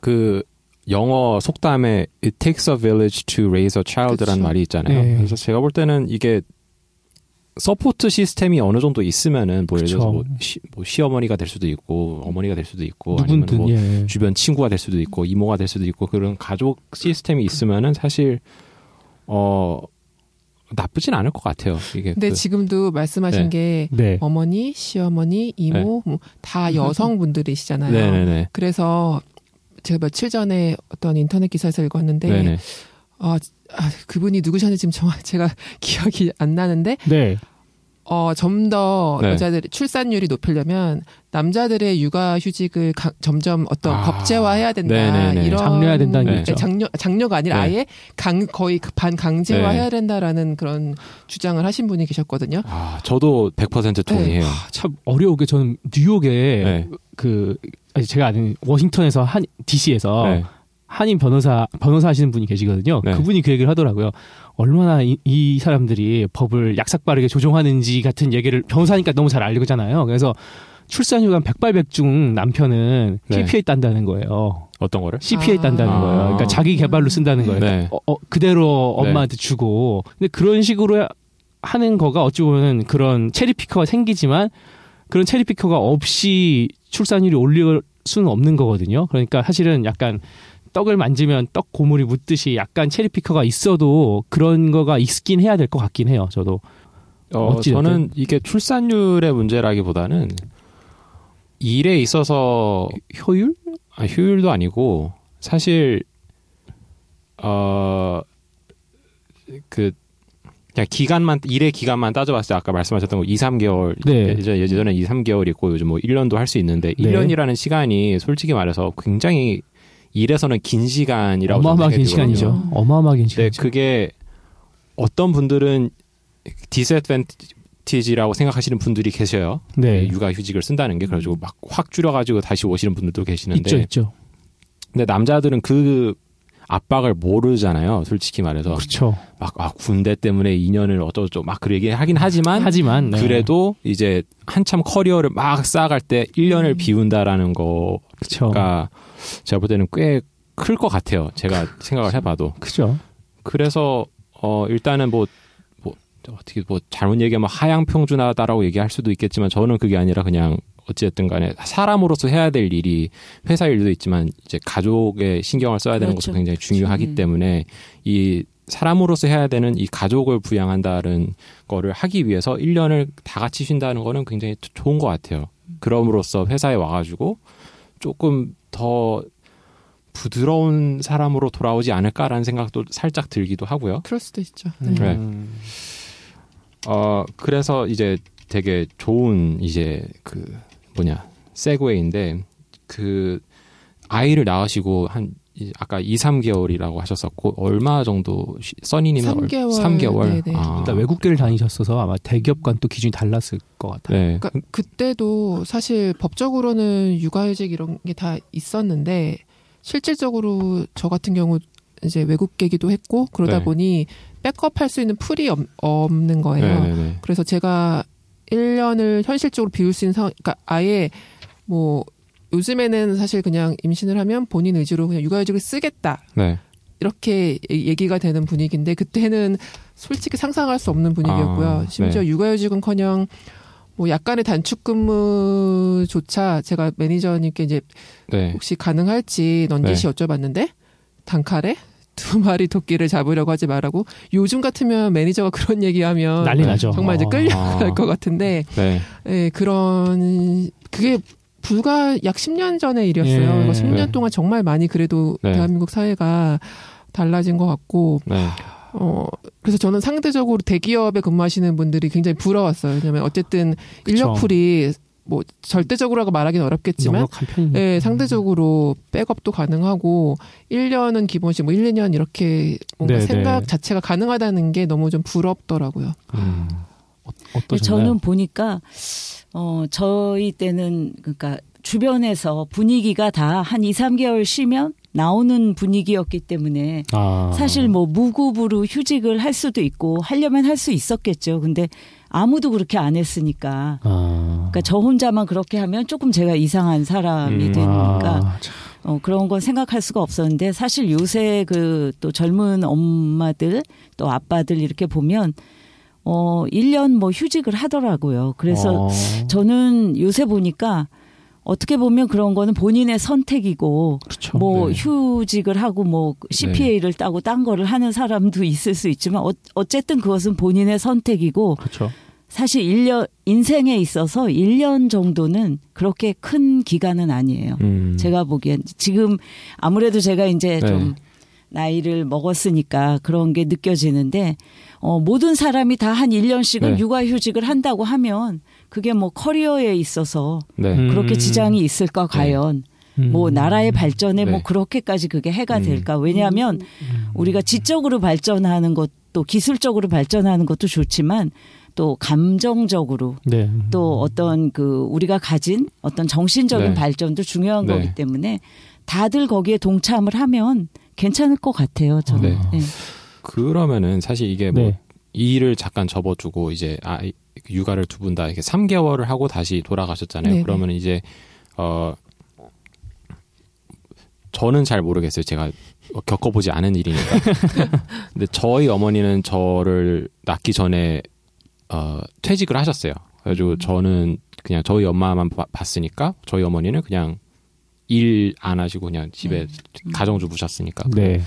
그 영어 속담에 it takes a village to raise a child라는. 말이 있잖아요. 네. 그래서 제가 볼 때는 이게 support 시스템이 어느 정도 있으면은 뭐 예를 들어서. 뭐, 시, 뭐 시어머니가 될 수도 있고 어머니가 될 수도 있고 아니면 누군든 뭐 예. 주변 친구가 될 수도 있고 이모가 될 수도 있고 그런 가족 시스템이 있으면은 사실 어 나쁘진 않을 것 같아요. 이게 근데 그- 지금도 말씀하신 네. 게 네. 어머니, 시어머니, 이모 뭐다 여성분들이시잖아요. 네네네. 그래서 제가 며칠 전에 어떤 인터넷 기사에서 읽었는데 네네. 어, 아, 그분이 누구셨는지 지금 정확 제가 기억이 안 나는데 네. 어, 좀더 네. 여자들 출산율이 높이려면 남자들의 육아 휴직을 가- 점점 어떤 아, 법제화해야 된다. 네네네. 이런 장려해야 된다는 네. 게 있죠. 장려 장려가 아니라 네. 아예 강 거의 반 강제화해야 네. 된다라는 그런 주장을 하신 분이 계셨거든요. 아 저도 100% 동의해요. 아, 참 어려우게 저는 뉴욕에 네. 그 아니, 제가 아는 워싱턴에서 한 DC에서 네. 한인 변호사 변호사 하시는 분이 계시거든요. 네. 그분이 그 얘기를 하더라고요. 얼마나 이, 이 사람들이 법을 약삭빠르게 조정하는지 같은 얘기를 변호사니까 너무 잘 알고잖아요. 그래서 출산휴가 백발백중 남편은 네. KPA 딴다는 거예요. 어떤 거를? CPA 아. 딴다는 거예요. 그러니까 자기 개발로 쓴다는 거예요. 네. 어, 어, 그대로 네. 엄마한테 주고. 근데 그런 식으로 하는 거가 어찌 보면 그런 체리피커가 생기지만 그런 체리피커가 없이 출산율이 올릴 수는 없는 거거든요. 그러니까 사실은 약간 떡을 만지면 떡 고물이 묻듯이 약간 체리 피커가 있어도 그런 거가 있긴 해야 될 것 같긴 해요. 저도. 어. 저는 이게 출산율의 문제라기보다는 일에 있어서 효율? 아, 효율도 아니고 사실 어그 그냥 기간만 일의 기간만 따져봤을 때 아까 말씀하셨던 거 2, 3개월 네. 예전 예전에 2, 3개월 있고 요즘 뭐 1년도 할 수 있는데 네. 1년이라는 시간이 솔직히 말해서 굉장히 일에서는 긴 시간이라고 긴 들거든요. 시간이죠. 어마어마하게 긴 네. 그게 어떤 분들은 disadvantage라고 생각하시는 분들이 계셔요. 네. 육아 휴직을 쓴다는 게 그래가지고 막 확 줄여가지고 다시 오시는 분들도 계시는데, 있죠, 있죠. 근데 남자들은 그 압박을 모르잖아요. 솔직히 말해서 그렇죠. 막 아, 군대 때문에 2년을 어쩌고저쩌고 막 그렇게 하긴 하지만 하지만 네. 그래도 이제 한참 커리어를 막 쌓아갈 때 1년을 음. 비운다라는 거가 그렇죠. 제가 볼 때는 꽤 클 것 같아요. 제가 생각을 해 봐도. 그죠. 그래서 어 일단은 뭐, 뭐 어떻게 뭐 잘못 얘기하면 하향 평준화다라고 얘기할 수도 있겠지만 저는 그게 아니라 그냥 어찌됐든 간에 사람으로서 해야 될 일이 회사 일도 있지만 이제 가족에 신경을 써야 되는 그렇죠. 것도 굉장히 중요하기 음. 때문에 이 사람으로서 해야 되는 이 가족을 부양한다는 거를 하기 위해서 1년을 다 같이 쉰다는 거는 굉장히 좋은 것 같아요. 그럼으로써 회사에 와가지고 조금 더 부드러운 사람으로 돌아오지 않을까라는 생각도 살짝 들기도 하고요. 그럴 수도 있죠. 음. 네. 네. 어, 그래서 이제 되게 좋은 이제 그 뭐냐, 세그웨이인데 그 아이를 낳으시고 한 이- 아까 2, 3개월이라고 하셨었고 얼마 정도 쉬- 써니님은 얼- 3개월. 3개월. 네네. 아, 일단 외국대를 다니셨어서 아마 대기업과는 또 기준이 달랐을 것 같아요. 네. 그러니까 그때도 사실 법적으로는 육아휴직 이런 게 다 있었는데 실질적으로 저 같은 경우 이제 외국계기도 했고 그러다 네. 보니 백업할 수 있는 풀이 없, 없는 거예요. 네, 네, 네. 그래서 제가 1년을 현실적으로 비울 수 있는 상황, 그러니까 아예 뭐 요즘에는 사실 그냥 임신을 하면 본인 의지로 그냥 육아휴직을 쓰겠다. 네. 이렇게 얘- 얘기가 되는 분위기인데 그때는 솔직히 상상할 수 없는 분위기였고요. 아, 심지어 네. 육아휴직은커녕 뭐 약간의 단축 근무조차 제가 매니저님께 이제 네. 혹시 가능할지 넌지시 여쭤봤는데 단칼에 두 마리 토끼를 잡으려고 하지 말라고 요즘 같으면 매니저가 그런 얘기하면 난리 나죠. 정말 이제 어. 끌려갈 아. 것 같은데 네. 예, 그런 그게 불과 약 10년 전의 일이었어요. 예. 그리고 10년 네. 동안 정말 많이 그래도 네. 대한민국 사회가 달라진 것 같고 네. 어 그래서 저는 상대적으로 대기업에 근무하시는 분들이 굉장히 부러웠어요. 왜냐하면 어쨌든. 인력풀이 뭐 절대적으로라고 말하기는 어렵겠지만. 예, 상대적으로 백업도 가능하고 1년은 기본씩 뭐 1, 2년 이렇게 뭔가 네, 생각 네. 자체가 가능하다는 게 너무 좀 부럽더라고요. 음. 어떠셨나요? 저는 보니까 어 저희 때는 그러니까 주변에서 분위기가 다 한 2, 3개월 쉬면 나오는 분위기였기 때문에 아. 사실 뭐 무급으로 휴직을 할 수도 있고 하려면 할 수 있었겠죠. 근데 아무도 그렇게 안 했으니까. 아. 그러니까 저 혼자만 그렇게 하면 조금 제가 이상한 사람이 음. 되니까 아, 참. 어, 그런 건 생각할 수가 없었는데 사실 요새 그 또 젊은 엄마들 또 아빠들 이렇게 보면 어 1년 뭐 휴직을 하더라고요. 그래서 어. 저는 요새 보니까 어떻게 보면 그런 거는 본인의 선택이고 그렇죠. 뭐 네. 휴직을 하고 뭐 CPA를 따고 딴 거를 하는 사람도 있을 수 있지만 어, 어쨌든 그것은 본인의 선택이고 그렇죠. 사실 1년 인생에 있어서 1년 정도는 그렇게 큰 기간은 아니에요. 음. 제가 보기엔 지금 아무래도 제가 이제 네. 좀 나이를 먹었으니까 그런 게 느껴지는데 어 모든 사람이 다 한 1년씩은 네. 육아 휴직을 한다고 하면 그게 뭐 커리어에 있어서 네. 음. 그렇게 지장이 있을까 과연 음. 뭐 나라의 발전에 뭐 네. 그렇게까지 그게 해가 음. 될까 왜냐하면 음. 우리가 지적으로 발전하는 것도 기술적으로 발전하는 것도 좋지만 또 감정적으로 네. 또 어떤 그 우리가 가진 어떤 정신적인 네. 발전도 중요한 네. 거기 때문에 다들 거기에 동참을 하면 괜찮을 것 같아요. 저는. 네. 네. 그러면은 사실 이게 뭐 네. 이 일을 잠깐 접어두고 이제 아 육아를 두 분 다 이렇게 3개월을 하고 다시 돌아가셨잖아요. 그러면 이제 어 저는 잘 모르겠어요. 제가 겪어보지 않은 일이니까. 근데 저희 어머니는 저를 낳기 전에 어 퇴직을 하셨어요. 그래가지고 저는 그냥 저희 엄마만 봐- 봤으니까 저희 어머니는 그냥 일 안 하시고 그냥 집에 가정주부셨으니까. 네.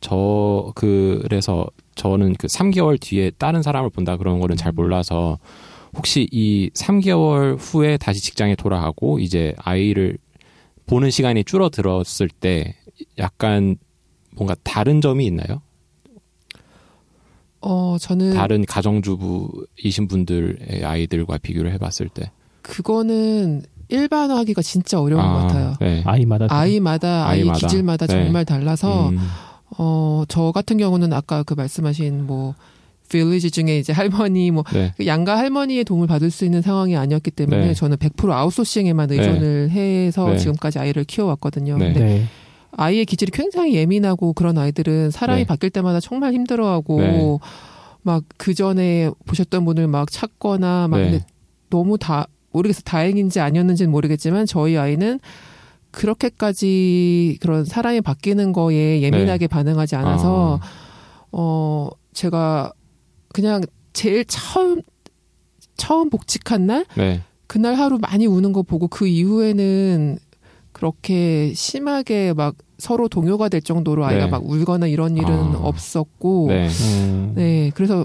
저 그래서 저는 그 3개월 뒤에 다른 사람을 본다 그런 거는 잘 몰라서 혹시 이 3개월 후에 다시 직장에 돌아가고 이제 아이를 보는 시간이 줄어들었을 때 약간 뭔가 다른 점이 있나요? 어 저는 다른 가정주부이신 분들의 아이들과 비교를 해봤을 때 그거는 일반화하기가 진짜 어려운 것 같아요. 네. 아이마다 아이마다 아이 아이마다. 기질마다 네. 정말 달라서 음, 어 저 같은 경우는 아까 그 말씀하신 뭐 빌리지 중에 이제 할머니 뭐 네. 그 양가 할머니의 도움을 받을 수 있는 상황이 아니었기 때문에 네. 저는 100% 아웃소싱에만 네. 의존을 해서 네. 지금까지 아이를 키워왔거든요. 네. 근데 네. 아이의 기질이 굉장히 예민하고 그런 아이들은 사람이 네. 바뀔 때마다 정말 힘들어하고 네. 막그 전에 보셨던 분을 막 찾거나 막 네. 너무 다 모르겠어 다행인지 아니었는지는 모르겠지만 저희 아이는 그렇게까지 그런 사람이 바뀌는 거에 예민하게 반응하지 않아서 아, 어 제가 그냥 제일 처음 처음 복직한 날 네. 그날 하루 많이 우는 거 보고 그 이후에는 그렇게 심하게 막 서로 동요가 될 정도로 아이가 네. 막 울거나 이런 일은 아. 없었고 네. 음. 네, 그래서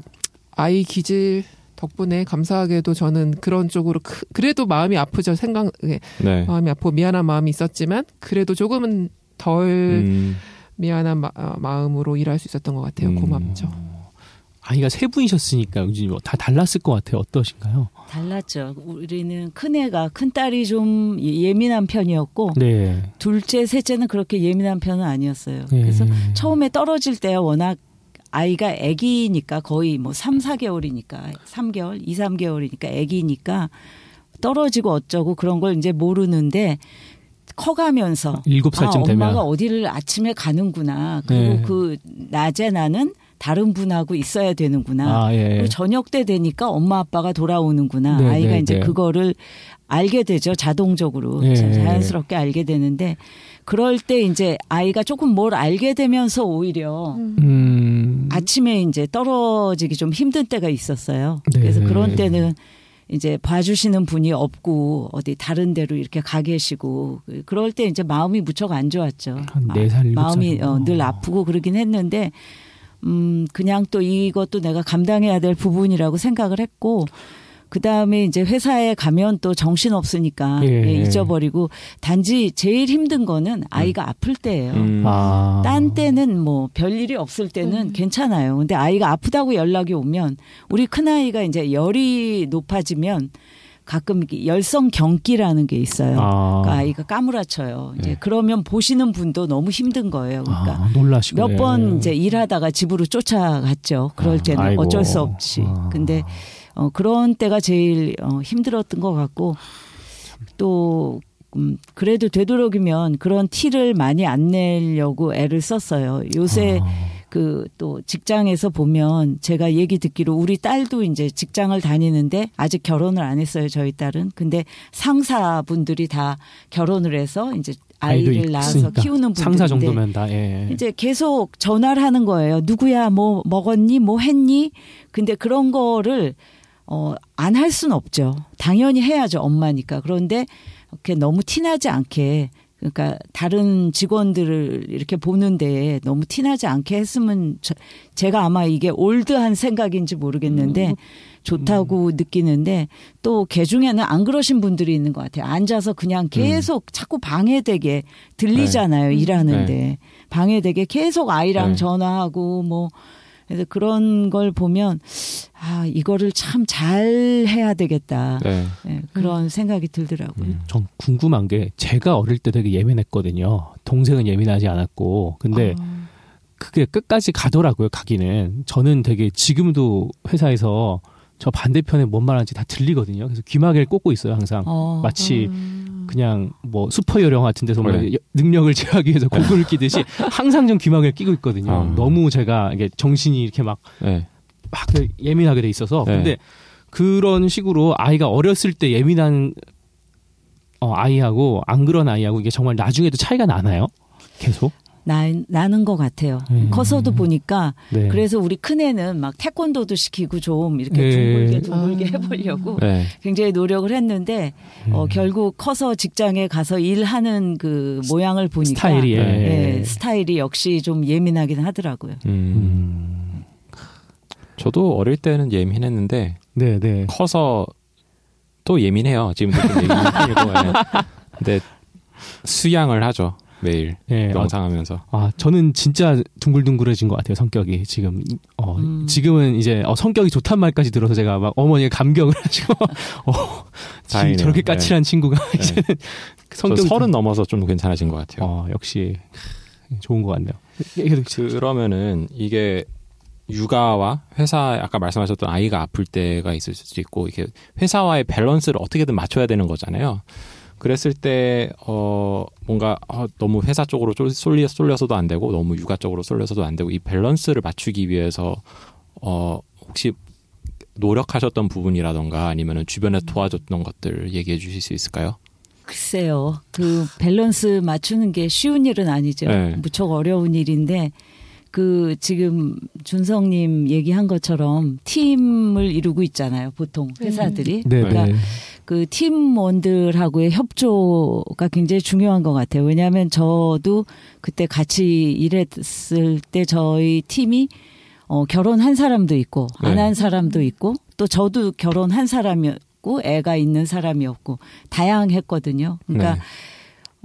아이 기질 덕분에 감사하게도 저는 그런 쪽으로 크- 그래도 마음이 아프죠 생각 예, 네. 마음이 아프고 미안한 마음이 있었지만 그래도 조금은 덜 음, 미안한 마, 어, 마음으로 일할 수 있었던 것 같아요 음. 고맙죠 아이가 세 분이셨으니까 요즘 다 달랐을 것 같아요. 어떠신가요? 달랐죠. 우리는 큰 애가 큰 딸이 좀 예민한 편이었고 네. 둘째, 셋째는 그렇게 예민한 편은 아니었어요. 네. 그래서 처음에 떨어질 때 워낙 아이가 아기니까 거의 뭐 3, 4개월이니까 3개월, 2, 3개월이니까 아기니까 떨어지고 어쩌고 그런 걸 이제 모르는데 커가면서 일곱 살쯤 아, 되면 엄마가 어디를 아침에 가는구나. 그리고 네. 그 낮에 나는 다른 분하고 있어야 되는구나. 아, 예. 그리고 저녁 때 되니까 엄마 아빠가 돌아오는구나. 네, 아이가 네, 이제 네. 그거를 알게 되죠. 자동적으로. 네. 자연스럽게 알게 되는데 그럴 때 이제 아이가 조금 뭘 알게 되면서 오히려 음. 아침에 이제 떨어지기 좀 힘든 때가 있었어요. 네. 그래서 그런 때는 이제 봐주시는 분이 없고 어디 다른 데로 이렇게 가 계시고 그럴 때 이제 마음이 무척 안 좋았죠. 한네 살, 일곱 마음이 살이구나. 어, 늘 아프고 그러긴 했는데 음 그냥 또 이것도 내가 감당해야 될 부분이라고 생각을 했고 그 다음에 이제 회사에 가면 또 정신 없으니까 예. 예, 잊어버리고 단지 제일 힘든 거는 아이가 아플 때예요. 음. 아. 딴 때는 뭐 별일이 없을 때는 괜찮아요. 근데 아이가 아프다고 연락이 오면 우리 큰 아이가 이제 열이 높아지면 가끔 열성 경기라는 게 있어요. 아. 그러니까 아이가 까무라쳐요. 이제 네. 그러면 보시는 분도 너무 힘든 거예요. 그러니까 아, 놀라시고 몇번 이제 일하다가 집으로 쫓아갔죠. 그럴 아, 때는 아이고. 어쩔 수 없이. 아. 근데 어, 그런 때가 제일 어, 힘들었던 것 같고 또 음, 그래도 되도록이면 그런 티를 많이 안 내려고 애를 썼어요. 요새 아. 그 또 직장에서 보면 제가 얘기 듣기로 우리 딸도 이제 직장을 다니는데 아직 결혼을 안 했어요. 저희 딸은. 근데 상사분들이 다 결혼을 해서 이제 아이를 낳아서 있으니까. 키우는 분들인데 상사 정도면 다 예. 이제 계속 전화를 하는 거예요. 누구야, 뭐 먹었니, 뭐 했니? 근데 그런 거를 어, 안 할 수는 없죠. 당연히 해야죠, 엄마니까. 그런데 이렇게 너무 티나지 않게 그러니까 다른 직원들을 이렇게 보는데 너무 티나지 않게 했으면 저- 제가 아마 이게 올드한 생각인지 모르겠는데 좋다고 느끼는데 또 개 중에는 안 그러신 분들이 있는 것 같아요. 앉아서 그냥 계속 자꾸 방해되게 들리잖아요. 일하는데 방해되게 계속 아이랑 네. 전화하고 뭐 그래서 그런 걸 보면 아 이거를 참 잘 해야 되겠다 네. 예, 그런 생각이 들더라고요. 음. 전 궁금한 게 제가 어릴 때 되게 예민했거든요. 동생은 예민하지 않았고 근데 아. 그게 끝까지 가더라고요. 가기는 저는 되게 지금도 회사에서 저 반대편에 뭔 말하는지 다 들리거든요. 그래서 귀마개를 꽂고 있어요 항상. 어. 마치 그냥 뭐 슈퍼 요령 같은 데서 뭐 네. 여- 능력을 제하기 위해서 고글을 끼듯이 항상 좀 귀마개를 끼고 있거든요. 아. 너무 제가 이게 정신이 이렇게 막 네. 막 예민하게 돼 있어서 네. 근데 그런 식으로 아이가 어렸을 때 예민한 어, 아이하고 안 그런 아이하고 이게 정말 나중에도 차이가 나나요? 계속? 나, 나는 것 같아요. 음. 커서도 보니까 네. 그래서 우리 큰애는 막 태권도도 시키고 좀 이렇게 네. 둥글게 둥글게 아. 해보려고 네. 굉장히 노력을 했는데 어, 음. 결국 커서 직장에 가서 일하는 그 모양을 보니까 스타일이 예. 예, 스타일이 역시 좀 예민하긴 하더라고요. 음. 음. 저도 어릴 때는 예민했는데 네, 네. 커서 또 예민해요. 지금도 좀 예민한 편이고. 예. 근데 수양을 하죠. 매일 예. 어, 명상하면서. 아, 저는 진짜 둥글둥글해진 것 같아요, 성격이. 지금, 어, 음. 지금은 이제, 어, 성격이 좋단 말까지 들어서 제가 막 어머니의 감격을 하시고, 어, 지- 다행이네요. 저렇게 까칠한 친구가 이제는 저 성격이. 서른 넘어서 좀 괜찮아진 것 같아요. 어, 역시, 좋은 것 같네요. 계속 그러면은 이게 육아와 회사 아까 말씀하셨던 아이가 아플 때가 있을 수도 있고 이게 회사와의 밸런스를 어떻게든 맞춰야 되는 거잖아요. 그랬을 때 어 뭔가 어, 너무 회사 쪽으로 쏠- 쏠리 쏠려서도 안 되고 너무 육아 쪽으로 쏠려서도 안 되고 이 밸런스를 맞추기 위해서 어 혹시 노력하셨던 부분이라던가 아니면은 주변에 도와줬던 것들 얘기해 주실 수 있을까요? 글쎄요. 그 밸런스 맞추는 게 쉬운 일은 아니죠. 네. 무척 어려운 일인데 그 지금 준성님 얘기한 것처럼 팀을 이루고 있잖아요. 보통 회사들이. 네, 그러니까 네. 그 팀원들하고의 협조가 굉장히 중요한 것 같아요. 왜냐하면 저도 그때 같이 일했을 때 저희 팀이 어, 결혼한 사람도 있고 안 네. 한 사람도 있고 또 저도 결혼한 사람이었고 애가 있는 사람이었고 다양했거든요. 그러니까 네.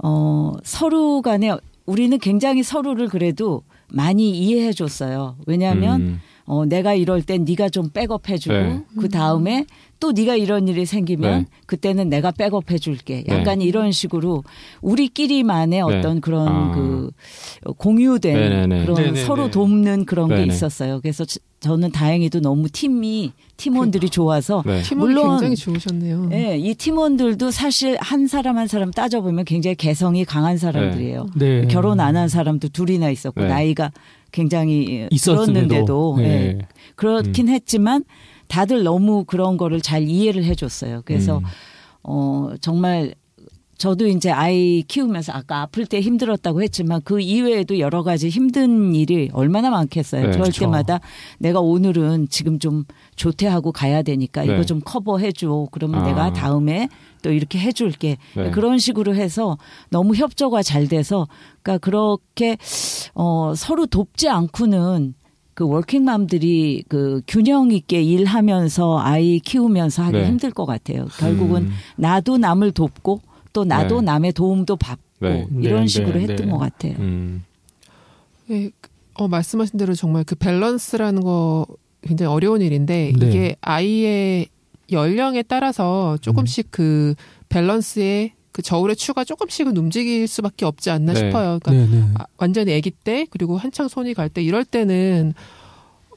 어, 서로 간에 우리는 굉장히 서로를 그래도 많이 이해해 줬어요. 왜냐하면 음. 어, 내가 이럴 땐 네가 좀 백업해주고 네. 그 다음에 또 네가 이런 일이 생기면 네. 그때는 내가 백업해 줄게. 네. 약간 이런 식으로 우리끼리만의 네. 어떤 그런 아. 그 공유된 네네네. 그런 네네네. 서로 돕는 그런 게. 있었어요. 그래서 저- 저는 다행히도 너무 팀이 팀원들이 좋아서 네. 물론- 굉장히 좋으셨네요. 예, 이 팀원들도 사실 한 사람 한 사람 따져보면 굉장히 개성이 강한 사람들이에요. 네. 결혼 안 한 사람도 둘이나 있었고 네. 나이가 굉장히 있었음에도 들었는데도 네. 예. 그렇긴 했지만 다들 너무 그런 거를 잘 이해를 해줬어요. 그래서 음. 어 정말 저도 이제 아이 키우면서 아까 아플 때 힘들었다고 했지만 그 이외에도 여러 가지 힘든 일이 얼마나 많겠어요. 네, 그럴 그렇죠. 때마다 내가 오늘은 지금 좀 조퇴하고 가야 되니까 네. 이거 좀 커버해줘. 그러면 아. 내가 다음에 또 이렇게 해줄게. 네. 그런 식으로 해서 너무 협조가 잘 돼서 그러니까 그렇게 어 서로 돕지 않고는 그 워킹맘들이 그 균형 있게 일하면서 아이 키우면서 하기 네. 힘들 것 같아요. 결국은 음. 나도 남을 돕고 또 나도 네. 남의 도움도 받고 네. 이런 네, 식으로 네, 했던 네. 것 같아요. 음. 예, 어, 말씀하신 대로 정말 그 밸런스라는 거 굉장히 어려운 일인데 네. 이게 아이의 연령에 따라서 조금씩 그 밸런스의 그 저울의 추가 조금씩은 움직일 수밖에 없지 않나 네. 싶어요. 그러니까 네, 네. 아, 완전히 아기 때 그리고 한창 손이 갈 때 이럴 때는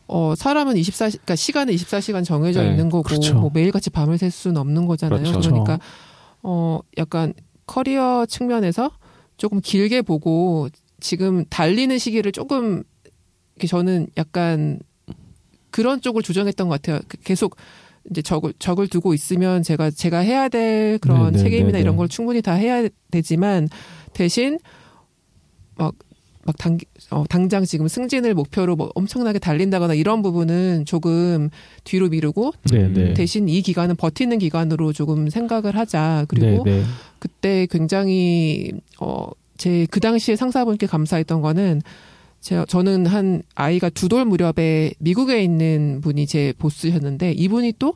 어 사람은 24 그러니까 시간은 24시간 정해져 네, 있는 거고 그렇죠. 뭐 매일같이 밤을 샐 수는 없는 거잖아요. 그렇죠. 그러니까 어 약간 커리어 측면에서 조금 길게 보고 지금 달리는 시기를 조금 저는 약간 그런 쪽을 조정했던 것 같아요. 그- 계속 이제 적을 적을 두고 있으면 제가 제가 해야 될 그런 네, 네, 책임이나 네, 이런 네. 걸 충분히 다 해야 되지만 대신 막막 당, 어, 당장 지금 승진을 목표로 뭐 엄청나게 달린다거나 이런 부분은 조금 뒤로 미루고 네, 네. 대신 이 기간은 버티는 기간으로 조금 생각을 하자. 그리고 네, 네. 그때 굉장히 어 제 그 당시에 상사분께 감사했던 거는 제 저는 한 아이가 두 돌 무렵에 미국에 있는 분이 제 보스셨는데 이분이 또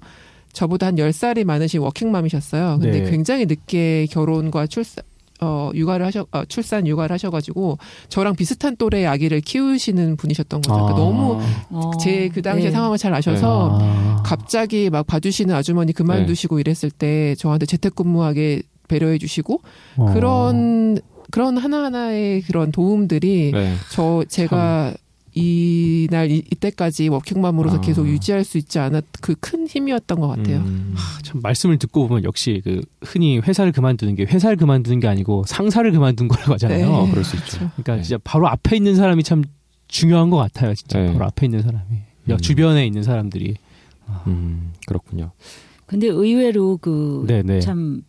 저보다 한 10살이 많으신 워킹맘이셨어요. 근데 네. 굉장히 늦게 결혼과 출산 어 육아를 하셔 어, 출산 육아를 하셔 가지고 저랑 비슷한 또래의 아기를 키우시는 분이셨던 거죠. 그러니까 너무 어, 제그 당시의 네. 상황을 잘 아셔서 아. 갑자기 막 봐주시는 아주머니 그만두시고 이랬을 때 저한테 재택근무하게 배려해 주시고 어. 그런 그런 하나하나의 그런 도움들이 네. 저 제가 이날 이, 이때까지 워킹맘으로서 아. 계속 유지할 수 있지 않았 그 큰 힘이었던 것 같아요. 음. 참 말씀을 듣고 보면 역시 그 흔히 회사를 그만두는 게 회사를 그만두는 게 아니고 상사를 그만둔 거라고 하잖아요. 네. 어, 그럴 수 있죠. 그러니까 네. 진짜 바로 앞에 있는 사람이 참 중요한 것 같아요. 진짜 네. 바로 앞에 있는 사람이 야, 음. 주변에 있는 사람들이 음, 그렇군요. 근데 의외로 그 네, 네. 참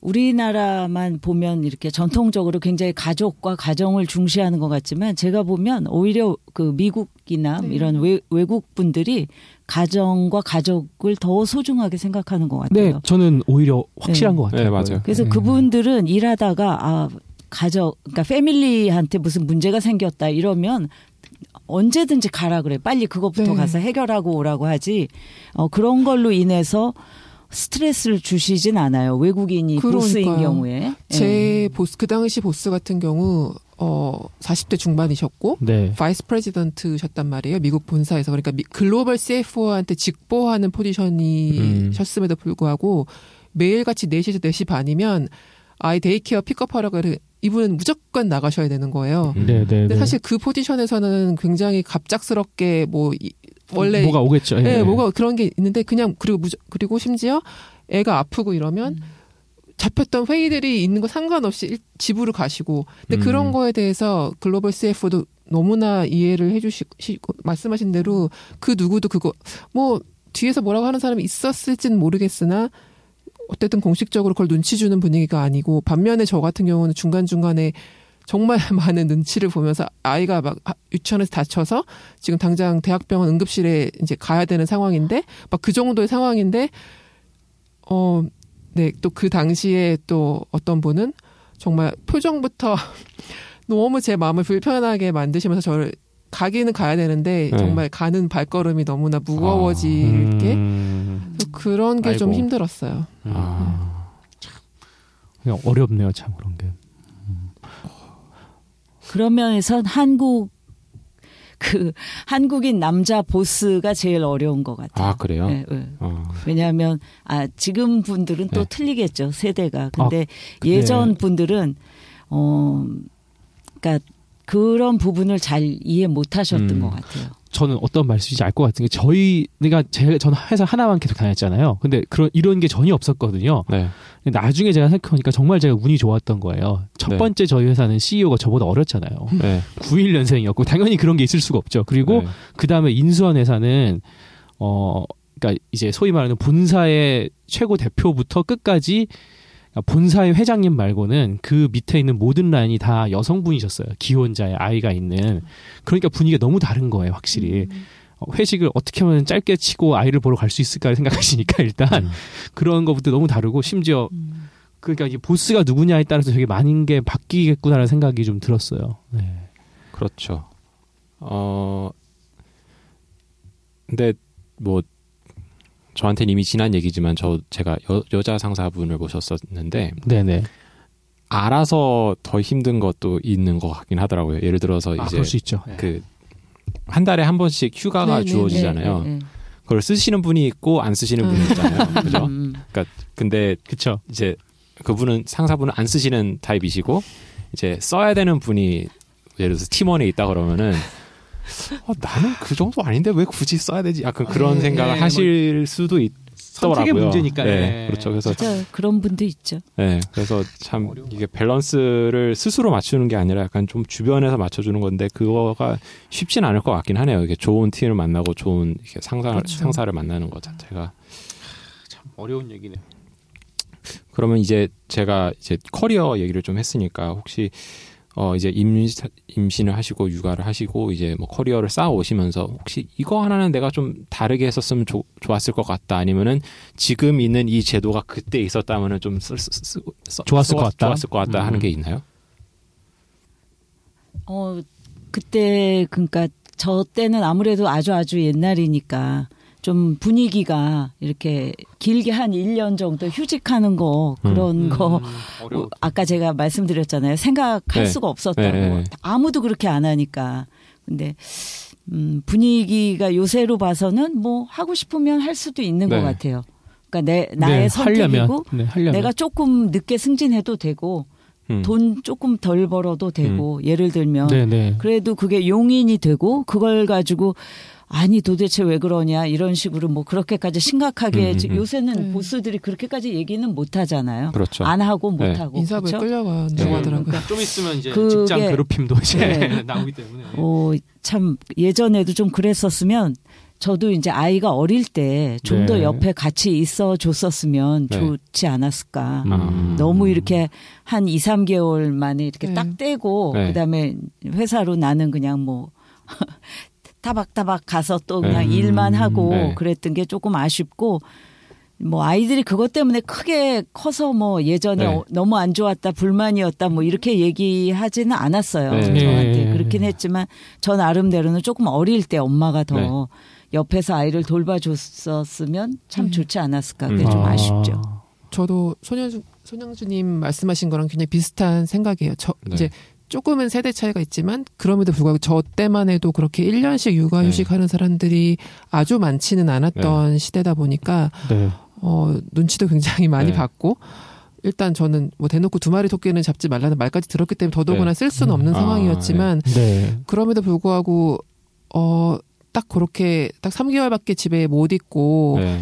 우리나라만 보면 이렇게 전통적으로 굉장히 가족과 가정을 중시하는 것 같지만 제가 보면 오히려 그 미국이나 네. 이런 외, 외국 분들이 가정과 가족을 더 소중하게 생각하는 것 네, 같아요. 저는 오히려 확실한 네. 것 같아요. 네, 맞아요. 그래서 네. 그분들은 일하다가 아 가족 그러니까 family한테 무슨 문제가 생겼다 이러면 언제든지 가라 그래. 빨리 그것부터 네. 가서 해결하고 오라고 하지. 어 그런 걸로 인해서 스트레스를 주시진 않아요. 외국인이 보스인 그러니까요. 경우에. 제 예. 보스 그 당시 보스 같은 경우 어 40대 중반이셨고 네. vice president셨단 말이에요. 미국 본사에서 그러니까 미- 글로벌 CFO한테 직보하는 포지션이셨음에도 불구하고 매일같이 4시에서 4시 반이면 아이 daycare pickup하라고 해서 이분은 무조건 나가셔야 되는 거예요. 음. 네, 네, 근데 네. 사실 그 포지션에서는 굉장히 갑작스럽게 뭐 이- 원래 뭐가 오겠죠. 예, 예. 뭐가 그런 게 있는데 그냥 그리고 무조, 그리고 심지어 애가 아프고 이러면 잡혔던 회의들이 있는 거 상관없이 일- 집으로 가시고 근데 음. 그런 거에 대해서 글로벌 CFO도 너무나 이해를 해주시고 말씀하신 대로 그 누구도 그거 뭐 뒤에서 뭐라고 하는 사람이 있었을지는 모르겠으나 어쨌든 공식적으로 그걸 눈치 주는 분위기가 아니고 반면에 저 같은 경우는 중간 중간에 정말 많은 눈치를 보면서 아이가 막 하- 유치원에서 다쳐서 지금 당장 대학병원 응급실에 이제 가야 되는 상황인데 막 그 정도의 상황인데 어 네 또 그 당시에 또 어떤 분은 정말 표정부터 너무 제 마음을 불편하게 만드시면서 저를 가기는 가야 되는데 네. 정말 가는 발걸음이 너무나 무거워질 게 음, 그런 게 좀. 힘들었어요. 아, 그냥 어렵네요, 참 그런 게. 그런 면에선 한국 그 한국인 남자 보스가 제일 어려운 것 같아요. 아 그래요? 네, 네. 어. 왜냐하면 아 지금 분들은 또 네. 틀리겠죠 세대가. 근데 네. 예전 분들은 어 그러니까 그런 부분을 잘 이해 못하셨던 음. 것 같아요. 저는 어떤 말씀인지 알 것 같은 게 저희 내가 제 저는 회사 하나만 계속 다녔잖아요. 근데 그런 이런 게 전혀 없었거든요. 네. 나중에 제가 생각해보니까 정말 제가 운이 좋았던 거예요. 첫 네. 번째 저희 회사는 CEO가 저보다 어렸잖아요. 네. 91년생이었고 당연히 그런 게 있을 수가 없죠. 그리고 네. 그 다음에 인수한 회사는 어 그러니까 이제 소위 말하는 본사의 최고 대표부터 끝까지 본사의 회장님 말고는 그 밑에 있는 모든 라인이 다 여성분이셨어요. 기혼자의 아이가 있는. 그러니까 분위기가 너무 다른 거예요, 확실히. 어, 회식을 어떻게 하면 짧게 치고 아이를 보러 갈 수 있을까 생각하시니까 일단 음. 그런 것부터 너무 다르고 심지어 그러니까 이 보스가 누구냐에 따라서 되게 많은 게 바뀌겠구나라는 생각이 좀 들었어요. 네. 그렇죠. 어 근데 뭐 저한테는 이미 지난 얘기지만 저 제가 여, 여자 상사분을 모셨었는데 네네. 알아서 더 힘든 것도 있는 것 같긴 하더라고요. 예를 들어서 아, 이제 수 있죠. 그한 달에 한 번씩 휴가가 네, 네, 주어지잖아요. 네, 네, 그걸 쓰시는 분이 있고 안 쓰시는 분이 있잖아요. 네. 그죠? 음, 근데 그쵸. 이제 그분은 상사분은 안 쓰시는 타입이시고 이제 써야 되는 분이 예를 들어서 팀원에 있다 그러면은 어, 나는 그 정도 아닌데 왜 굳이 써야 되지? 약간 그런 네, 생각을 네, 하실 수도 있더라고요. 선택의 문제니까. 네, 네. 그렇죠. 그래서 진짜 그런 분도 있죠. 네, 그래서 참 이게 밸런스를 스스로 맞추는 게 아니라 약간 좀 주변에서 맞춰주는 건데 그거가 쉽진 않을 것 같긴 하네요. 이게 좋은 팀을 만나고 좋은 이렇게 상사 그렇죠. 상사를 만나는 것 자체가. 참 어려운 얘기네요. 그러면 이제 제가 이제 커리어 얘기를 좀 했으니까 혹시 어 이제 임신 임신을 하시고 육아를 하시고 이제 뭐 커리어를 쌓아 오시면서 혹시 이거 하나는 내가 좀 다르게 했었으면 좋- 좋았을 것 같다 아니면은 지금 있는 이 제도가 그때 있었다면은 좀 쓰, 쓰, 쓰, 써- 좋았을 것 써- 같다? 좋았을 것 같다 하는 음. 게 있나요? 어 그때 그러니까 저 때는 아무래도 아주 아주 옛날이니까 좀 분위기가 이렇게 길게 한 1년 정도 휴직하는 거 그런 거 음, 어려워. 어, 아까 제가 말씀드렸잖아요. 생각할 네. 수가 없었다고. 네, 네. 아무도 그렇게 안 하니까. 근데 음, 분위기가 요새로 봐서는 뭐 하고 싶으면 할 수도 있는 네. 것 같아요. 그러니까 내 나의 네, 선택이고 하려면, 네, 하려면. 내가 조금 늦게 승진해도 되고 음. 돈 조금 덜 벌어도 되고 예를 들면 네네. 그래도 그게 용인이 되고 그걸 가지고 아니 도대체 왜 그러냐 이런 식으로 뭐 그렇게까지 심각하게 음, 음, 음. 요새는 네. 보스들이 그렇게까지 얘기는 못 하잖아요. 그렇죠. 안 하고 못 네. 하고 인사부에 그렇죠? 끌려간다고 네. 하더라고요. 좀 있으면 이제 그게- 직장 괴롭힘도 이제 네. 나오기 때문에. 어, 참 예전에도 좀 그랬었으면 저도 이제 아이가 어릴 때 좀더 네. 옆에 같이 있어 줬었으면 네. 좋지 않았을까. 음. 너무 이렇게 한 2, 3개월 만에 이렇게 네. 딱 떼고 네. 그다음에 회사로 나는 그냥 뭐 타박타박 가서 또 그냥 네. 일만 하고 네. 그랬던 게 조금 아쉽고 뭐 아이들이 그것 때문에 크게 커서 뭐 예전에 네. 어, 너무 안 좋았다 불만이었다 뭐 이렇게 얘기하지는 않았어요 네. 저한테 네. 그렇긴 했지만 저 나름대로는 조금 어릴 때 엄마가 더 네. 옆에서 아이를 돌봐줬었으면 참 음. 좋지 않았을까 그게 음. 좀 아. 아쉽죠. 저도 손영주 손영주님 말씀하신 거랑 굉장히 비슷한 생각이에요. 저 네. 이제 조금은 세대 차이가 있지만 그럼에도 불구하고 저 때만 해도 그렇게 1년씩 육아 네. 휴직하는 사람들이 아주 많지는 않았던 시대다 보니까 네. 어 눈치도 굉장히 많이 네. 받고 일단 저는 뭐 대놓고 두 마리 토끼는 잡지 말라는 말까지 들었기 때문에 더더구나 네. 쓸 수는 없는 아, 상황이었지만 네. 그럼에도 불구하고 어 딱 그렇게 딱 3개월밖에 집에 못 있고 네.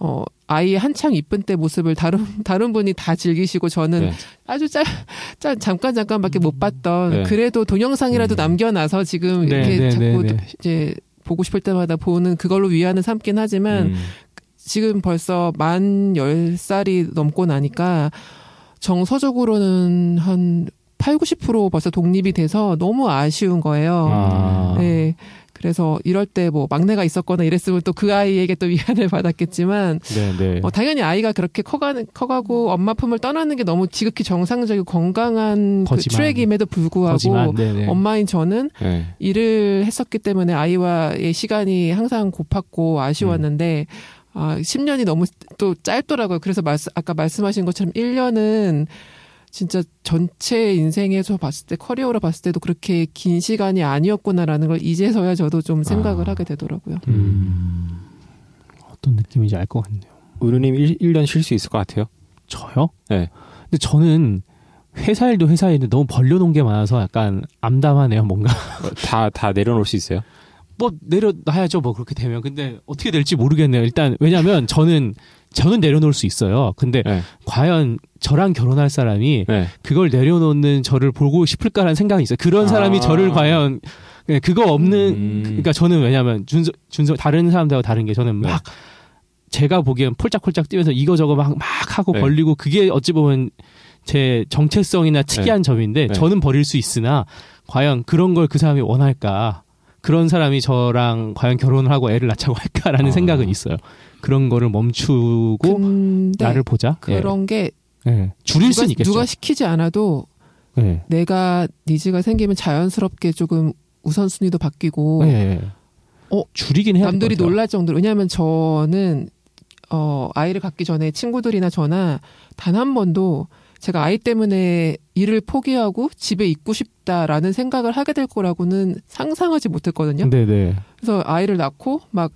어 아이 한창 이쁜 때 모습을 다른 다른 분이 다 즐기시고 저는 네. 아주 짧, 짧 잠깐 잠깐밖에 못 봤던 네. 그래도 동영상이라도 음. 남겨놔서 지금 네, 이렇게 네, 자꾸 네, 네. 이제 보고 싶을 때마다 보는 그걸로 위안을 삼긴 하지만 음. 지금 벌써 만 10살이 넘고 나니까 정서적으로는 한 8, 90% 벌써 독립이 돼서 너무 아쉬운 거예요. 아. 네. 그래서 이럴 때 뭐 막내가 있었거나 이랬으면 또 그 아이에게 또 위안을 받았겠지만 네, 네. 어, 당연히 아이가 그렇게 커가는 커가고 엄마 품을 떠나는 게 너무 지극히 정상적이고 건강한 그 거지만. 트랙임에도 불구하고 거지만, 네, 네. 엄마인 저는 네. 일을 했었기 때문에 아이와의 시간이 항상 고팠고 아쉬웠는데 아 10년이 너무 또 짧더라고요. 그래서 말씀, 아까 말씀하신 것처럼 1년은 진짜 전체 인생에서 봤을 때 커리어로 봤을 때도 그렇게 긴 시간이 아니었구나라는 걸 이제서야 저도 좀 생각을 아. 하게 되더라고요. 음. 어떤 느낌인지 알 것 같네요. 은우님 1, 1년 쉴 수 있을 것 같아요. 저요? 네. 근데 저는 회사 일도 회사 일인데 너무 벌려놓은 게 많아서 약간 암담하네요, 뭔가. 다, 다 내려놓을 수 있어요? 뭐 내려놔야죠, 뭐 그렇게 되면. 근데 어떻게 될지 모르겠네요. 일단 왜냐면 저는 저는 내려놓을 수 있어요. 근데 네. 과연 저랑 결혼할 사람이 네. 그걸 내려놓는 저를 보고 싶을까라는 생각이 있어요. 그런 사람이 아. 저를 과연 네, 그거 없는 음. 그러니까 저는 왜냐면 준서 준서 다른 사람들하고 다른 게 저는 네. 막 제가 보기엔 폴짝폴짝 뛰면서 이거저거 막 막 하고 네. 벌리고 그게 어찌 보면 제 정체성이나 특이한 점인데 네. 저는 버릴 수 있으나 과연 그런 걸 그 사람이 원할까? 그런 사람이 저랑 과연 결혼을 하고 애를 낳자고 할까라는 아. 생각은 있어요. 그런 거를 멈추고 나를 보자. 그런 게 예. 예. 줄일 누가, 수는 있겠죠. 누가 시키지 않아도 예. 내가 니즈가 생기면 자연스럽게 조금 우선순위도 바뀌고 예, 예. 어, 줄이긴 해야 남들이. 놀랄 정도로 왜냐하면 저는 어 아이를 갖기 전에 친구들이나 저나 단 한 번도 제가 아이 때문에 일을 포기하고 집에 있고 싶다라는 생각을 하게 될 거라고는 상상하지 못했거든요. 네, 네. 그래서 아이를 낳고 막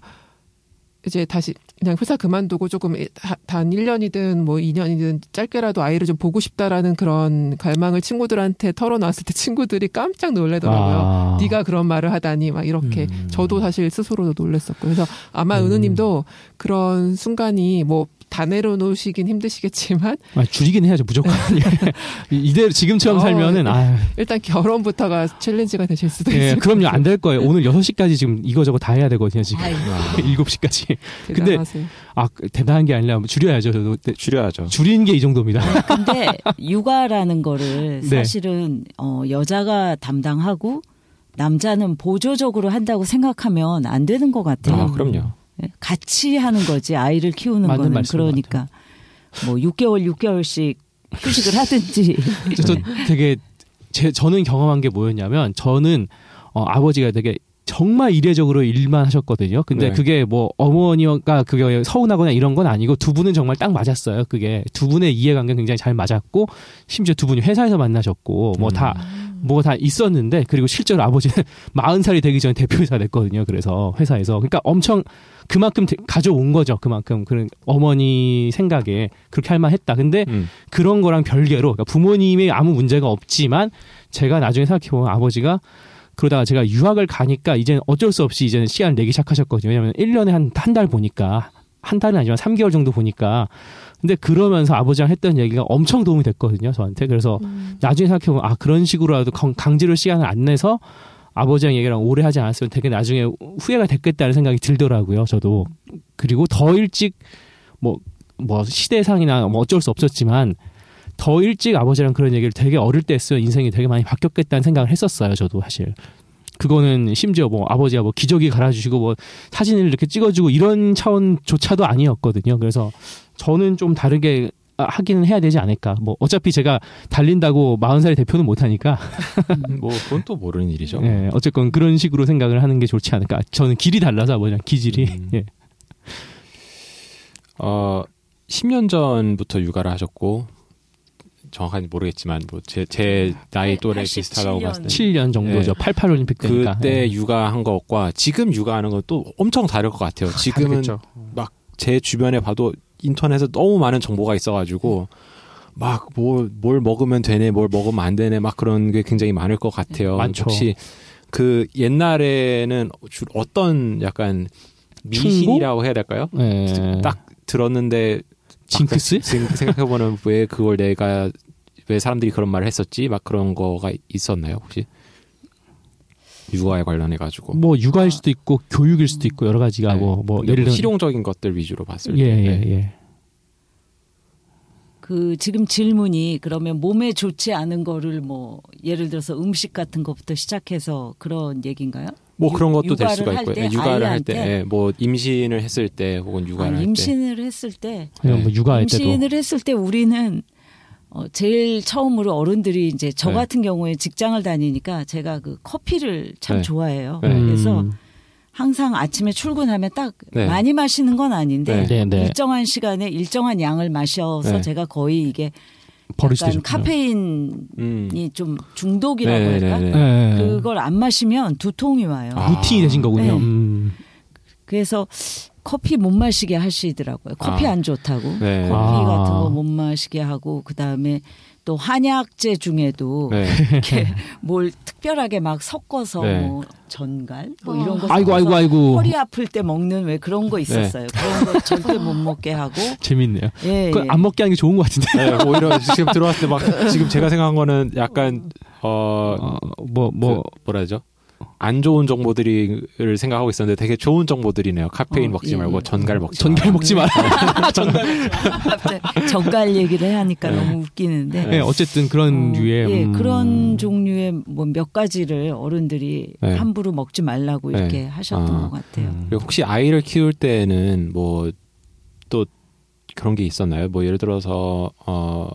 이제 다시 그냥 회사 그만두고 조금 다- 단 1년이든 뭐 2년이든 짧게라도 아이를 좀 보고 싶다라는 그런 갈망을 친구들한테 털어놨을 때 친구들이 깜짝 놀래더라고요. 아. 네가 그런 말을 하다니 막 이렇게 음. 저도 사실 스스로도 놀랬었고 그래서 아마 음. 은우님도 그런 순간이 뭐 다 내려놓으시긴 힘드시겠지만 아, 줄이긴 해야죠, 무조건. 예. 이대로 지금처럼 어, 살면은, 아, 일단 결혼부터가 챌린지가 되실 수도 예, 있을 그럼요, 안 될 거예요. 오늘 6시까지 지금 이거저거 다 해야 되거든요, 지금. 아이고. 7시까지. 근데- 대단하세요. 아, 대단한 게 아니라 줄여야죠, 저도. 네, 줄여야죠. 줄이는 게이 정도입니다. 근데 육아라는 거를 네. 사실은 어, 여자가 담당하고 남자는 보조적으로 한다고 생각하면 안 되는 것 같아요. 아, 그럼요. 예, 같이 하는 거지 아이를 키우는 맞는 거는 그러니까 뭐 6개월 6개월씩 휴식을 하든지 저 되게, 제, 저는 경험한 게 뭐였냐면, 저는, 어, 아버지가 되게 정말 이례적으로 일만 하셨거든요. 근데 네. 그게 뭐 어머니가 그게 서운하거나 이런 건 아니고 두 분은 정말 딱 맞았어요. 그게 두 분의 이해관계 굉장히 잘 맞았고 심지어 두 분이 회사에서 만나셨고 뭐 음. 다 뭐가 다 있었는데 그리고 실제로 아버지는 마흔 살이 되기 전에 대표이사 됐거든요. 그래서 회사에서 그러니까 엄청 그만큼 대- 가져온 거죠. 그만큼 그런 어머니 생각에 그렇게 할 만했다. 근데 음. 그런 거랑 별개로 그러니까 부모님이 아무 문제가 없지만 제가 나중에 생각해 보면 아버지가 그러다가 제가 유학을 가니까 이제는 어쩔 수 없이 이제는 시간을 내기 시작하셨거든요. 왜냐면 1년에 한 한 달 보니까 한 달은 아니지만 3개월 정도 보니까 근데 그러면서 아버지랑 했던 얘기가 엄청 도움이 됐거든요. 저한테. 그래서 나중에 생각해 보면 아 그런 식으로라도 강- 강제로 시간을 안 내서 아버지랑 얘기랑 오래 하지 않았으면 되게 나중에 후회가 됐겠다는 생각이 들더라고요. 저도 그리고 더 일찍 뭐 뭐 시대상이나 뭐 어쩔 수 없었지만 더 일찍 아버지랑 그런 얘기를 되게 어릴 때 했으면 인생이 되게 많이 바뀌었겠다는 생각을 했었어요. 저도 사실. 그거는 심지어 뭐 아버지가 뭐 기저귀 갈아주시고 뭐 사진을 이렇게 찍어주고 이런 차원조차도 아니었거든요. 그래서 저는 좀 다르게 아, 하기는 해야 되지 않을까. 뭐 어차피 제가 달린다고 40살의 대표는 못하니까 뭐 그건 또 모르는 일이죠. 예, 어쨌건 그런 식으로 생각을 하는 게 좋지 않을까. 저는 길이 달라서 아버지랑 기질이. 음. 예. 어 10년 전부터 육아를 하셨고 정확하게 모르겠지만 뭐제제 나이 또래 87 비슷하다고 봤을 때 7년 정도죠. 88 올림픽 때니까. 그때 예. 육아한 것과 지금 육아하는 건 또 엄청 다를 것 같아요. 지금은 다르겠죠. 제 주변에 봐도 인터넷에 너무 많은 정보가 있어가지고 막 뭘 뭘 먹으면 되네, 뭘 먹으면 안 되네, 막 그런 게 굉장히 많을 것 같아요. 많죠. 혹시 그 옛날에는 주 어떤 약간 미신이라고 해야 될까요? 예. 딱 들었는데 징크스? 생각해보면 왜 그걸 내가 왜 사람들이 그런 말을 했었지? 막 그런 거가 있었나요 혹시? 육아에 관련해 가지고 뭐 육아일 수도 있고 교육일 수도 있고 여러 가지가 네. 뭐, 뭐 예를 뭐 들면 실용적인 것들 위주로 봤을 예, 때 예, 네. 예. 그 지금 질문이 그러면 몸에 좋지 않은 거를 뭐 예를 들어서 음식 같은 것부터 시작해서 그런 얘기인가요? 뭐 그런 것도 될 육아를 수가 할 있고요. 때 예, 육아를 할 때? 예, 뭐 임신을 했을 때 혹은 아, 육아를 할 때. 임신을 했을 때 그냥 뭐 육아할 때도 임신을 했을 때 우리는 어, 제일 처음으로 어른들이 이제 저 네. 같은 경우에 직장을 다니니까 제가 그 커피를 참 네. 좋아해요. 네. 그래서 음. 항상 아침에 출근하면 딱 네. 많이 마시는 건 아닌데 네, 네. 일정한 시간에 일정한 양을 마셔서 네. 제가 거의 이게 약간 카페인이 음. 좀 중독이라고 네, 할까? 네, 네. 네. 그걸 안 마시면 두통이 와요. 아. 루틴이 되신 거군요. 네. 음. 그래서 커피 못 마시게 하시더라고요. 커피 아. 안 좋다고. 네. 커피 아. 같은 거 못 마시게 하고 그다음에 또 한약재 중에도 네. 이렇게 뭘 특별하게 막 섞어서 네. 뭐 전갈 뭐 이런 거 아이고 섞어서 아이고 아이고 허리 아플 때 먹는 왜 그런 거 있었어요. 그런 거 절대 못 먹게 하고 재밌네요. 예, 예. 안 먹게 하는 게 좋은 것 같은데. 네, 오히려 지금 들어왔을 때 막 지금 제가 생각한 거는 약간 어, 뭐뭐그 뭐라 하죠? 안 좋은 정보들을 생각하고 있었는데 되게 좋은 정보들이네요. 카페인 어, 먹지 예, 말고 예. 전갈 먹지 전갈 마라. 먹지 마라. 갑자기 정갈 얘기를 하니까 네. 너무 웃기는데 네, 어쨌든 그런 어, 류의 예, 음. 그런 종류의 뭐 몇 가지를 어른들이 네. 함부로 먹지 말라고 네. 이렇게 하셨던 아. 것 같아요. 음. 혹시 아이를 키울 때는 뭐 또 그런 게 있었나요? 뭐 예를 들어서 어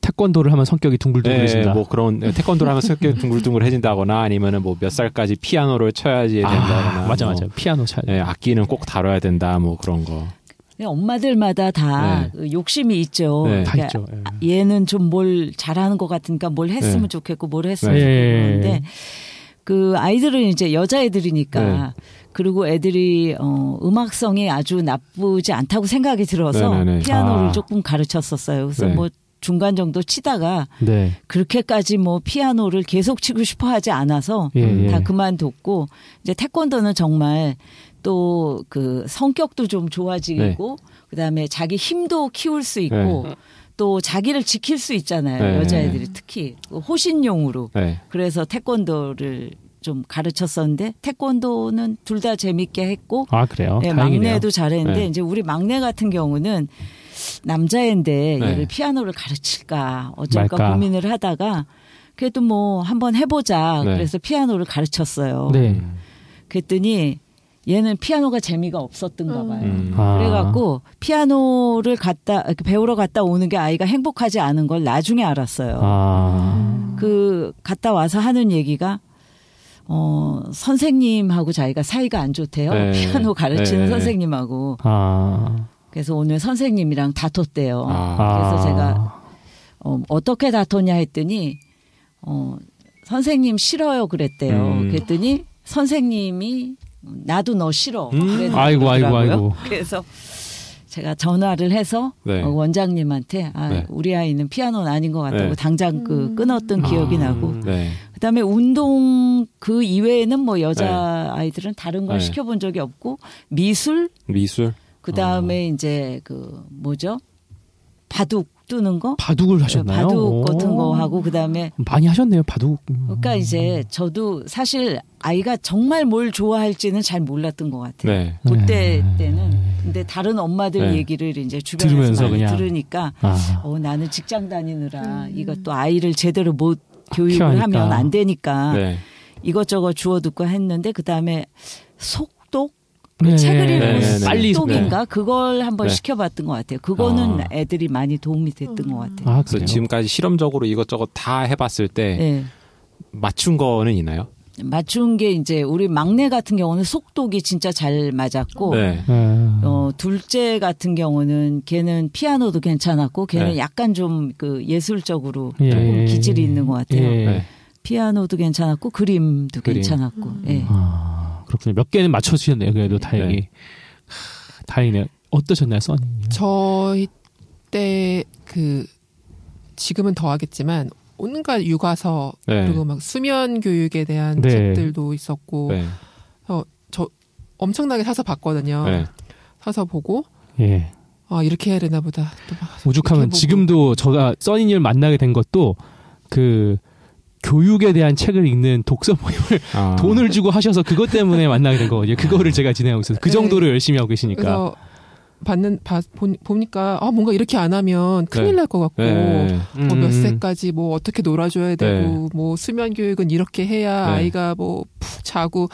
태권도를 하면 성격이 둥글둥글해진다. 네, 뭐 그런 태권도를 하면 성격 둥글둥글해진다거나 아니면은 뭐 몇 살까지 피아노를 쳐야지 아, 된다거나 맞아 뭐, 맞아. 피아노 잘. 네, 악기는 꼭 다뤄야 된다 뭐 그런 거. 엄마들마다 다 네. 그 욕심이 있죠. 네. 다 그러니까 있죠. 예. 얘는 좀 뭘 잘하는 것 같으니까 뭘 했으면 네. 좋겠고 뭘 했으면 네. 좋겠고 예. 그런데 그 아이들은 이제 여자애들이니까 네. 그리고 애들이 어 음악성이 아주 나쁘지 않다고 생각이 들어서 네네네. 피아노를 아. 조금 가르쳤었어요. 그래서 네. 뭐 중간 정도 치다가 네. 그렇게까지 뭐 피아노를 계속 치고 싶어 하지 않아서 예, 예. 다 그만뒀고 이제 태권도는 정말 또 그 성격도 좀 좋아지고 그다음에 자기 힘도 키울 수 있고 네. 또 자기를 지킬 수 있잖아요 네. 여자애들이 특히 그 호신용으로 네. 그래서 태권도를 좀 가르쳤었는데 태권도는 둘 다 재밌게 했고 아 그래요. 네, 다행이네요. 막내도 잘했는데 네. 이제 우리 막내 같은 경우는 남자인데 네. 얘를 피아노를 가르칠까 어쩔까 말까. 고민을 하다가 그래도 뭐 한번 해보자 네. 그래서 피아노를 가르쳤어요. 네. 그랬더니 얘는 피아노가 재미가 없었던가 봐요. 음. 아. 그래갖고 피아노를 갔다 이렇게 배우러 갔다 오는 게 아이가 행복하지 않은 걸 나중에 알았어요. 아. 그 갔다 와서 하는 얘기가 어 선생님하고 자기가 사이가 안 좋대요. 네. 피아노 가르치는 네. 선생님하고 아. 그래서 오늘 선생님이랑 다퉜대요. 아. 그래서 아. 제가 어, 어떻게 다퉜냐 했더니 어 선생님 싫어요 그랬대요. 음. 그랬더니 선생님이 나도 너 싫어. 음. 아이고, 아이고, 아이고. 그래서 제가 전화를 해서 네. 어, 원장님한테 아, 네. 우리 아이는 피아노는 아닌 것 같다고 네. 당장 그 끊었던 기억이 아. 나고 네. 그다음에 운동 그 이외에는 뭐 여자 아이들은 다른 걸 네. 시켜본 적이 없고 미술 미술. 그 다음에 이제 그 뭐죠 바둑 두는 거 바둑을 하셨나요? 바둑 오. 같은 거 하고 그 다음에 많이 하셨네요. 바둑. 그러니까 이제 저도 사실 아이가 정말 뭘 좋아할지는 잘 몰랐던 것 같아요. 네. 그때 네. 때는 근데 다른 엄마들 네. 얘기를 이제 주변에서 들으면서 많이 그냥. 들으니까 아. 어 나는 직장 다니느라 이것도 아이를 제대로 못 교육을 키워야 하면. 안 되니까 네. 이것저것 주워 듣고 했는데 그 다음에 속독 네. 책을 읽고 네, 네, 네. 빨리 속독인가 그걸 한번 네. 시켜봤던 것 같아요. 그거는 아. 애들이 많이 도움이 됐던 것 같아요. 아, 그래서? 지금까지 실험적으로 이것저것 다 해봤을 때 네. 맞춘 거는 있나요? 맞춘 게 이제 우리 막내 같은 경우는 속독이 진짜 잘 맞았고 네. 네. 어 둘째 같은 경우는 걔는 피아노도 괜찮았고 걔는 네. 약간 좀 그 예술적으로 예. 조금 기질이 있는 것 같아요. 예. 네. 피아노도 괜찮았고 그림도 그림. 괜찮았고. 예. 아, 그렇군요. 몇 개는 맞춰주셨네요. 그래도 다행히. 네. 하, 다행이네요. 어떠셨나요, 써니? 저희 때 그 지금은 더 하겠지만 온갖 육아서 네. 그리고 막 수면 교육에 대한 네. 책들도 있었고 네. 저 엄청나게 사서 봤거든요. 네. 사서 보고 예. 아 이렇게 해야 되나 보다. 또막 오죽하면. 지금도 제가 써니님을 만나게 된 것도 그 교육에 대한 책을 읽는 독서 모임을 아. 돈을 주고 하셔서 그것 때문에 만나게 된 거거든요. 그거를 제가 진행하고 있어서 그 네. 정도로 열심히 하고 계시니까. 그래서 받는 봐, 보, 보니까 아 뭔가 이렇게 안 하면 큰일 네. 날것 같고 네. 뭐몇 음. 세까지 뭐 어떻게 놀아줘야 되고 뭐 수면 교육은 이렇게 해야 네. 아이가 뭐 푹 자고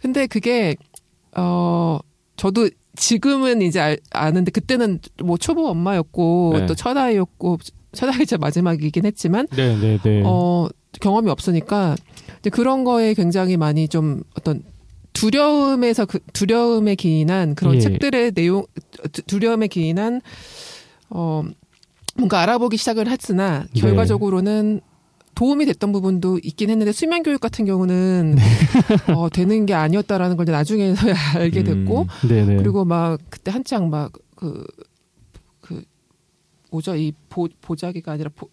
근데 그게 어 저도 지금은 이제 알, 아는데 그때는 뭐 초보 엄마였고 네. 또첫 아이였고 첫 아이자 마지막이긴 했지만 네, 네, 네. 어 경험이 없으니까 이제 그런 거에 굉장히 많이 좀 어떤 두려움에서 그 두려움에 기인한 그런 예. 책들의 내용 두- 두려움에 기인한 어 뭔가 알아보기 시작을 했으나 네. 결과적으로는 도움이 됐던 부분도 있긴 했는데 수면 교육 같은 경우는 네. 어, 되는 게 아니었다라는 걸 이제 나중에서야 알게 됐고 음. 네네. 그리고 막 그때 한창 막그 그 뭐죠 이 보, 보자기가 아니라 보,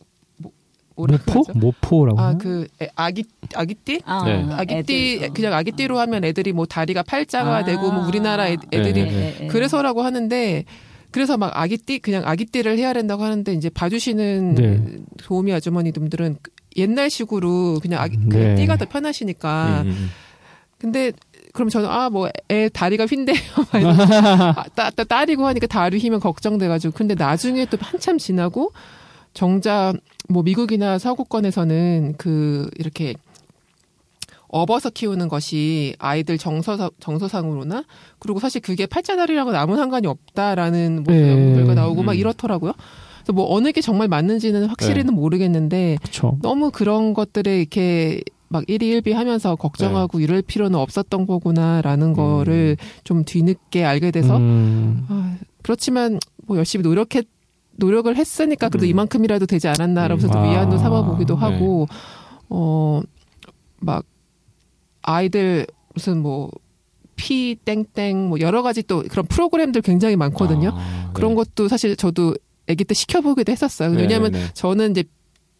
모포? 모포라고. 하나? 아그 아기 아기띠 아, 네. 아기띠 애들, 어. 그냥 아기띠로 하면 애들이 뭐 다리가 팔자가 아. 되고 뭐 우리나라 애, 애들이 네, 네, 네. 그래서라고 하는데 그래서 막 아기띠 그냥 아기띠를 해야 된다고 하는데 이제 봐주시는 네. 도우미 아주머니들은 옛날식으로 그냥 아기 그 네. 띠가 더 편하시니까 음, 음. 근데 그럼 저는 아 뭐 애 다리가 휜대요 막 이러면서 아, 따, 따, 딸이고 하니까 다리 휘면 걱정돼가지고 근데 나중에 또 한참 지나고 정작 뭐 미국이나 서구권에서는 그 이렇게 업어서 키우는 것이 아이들 정서 정서상으로나 그리고 사실 그게 팔자다리랑은 아무 상관이 없다라는 뭐 네. 결과 나오고 막 음. 이렇더라고요. 그래서 뭐 어느 게 정말 맞는지는 확실히는 모르겠는데 그렇죠. 너무 그런 것들에 이렇게 막 일희일비 하면서 걱정하고 네. 이럴 필요는 없었던 거구나라는 거를 좀 뒤늦게 알게 돼서 음, 아, 그렇지만 뭐 열심히 노력했 노력을 했으니까 그래도 음. 이만큼이라도 되지 않았나라면서 음. 또 위안도 아, 삼아보기도 네. 하고 어막 아이들 무슨 뭐 피 땡땡 뭐 여러 가지 또 그런 프로그램들 굉장히 많거든요. 아, 그런 네. 것도 사실 저도 아기 때 시켜보기도 했었어요. 네, 왜냐하면 네, 네. 저는 이제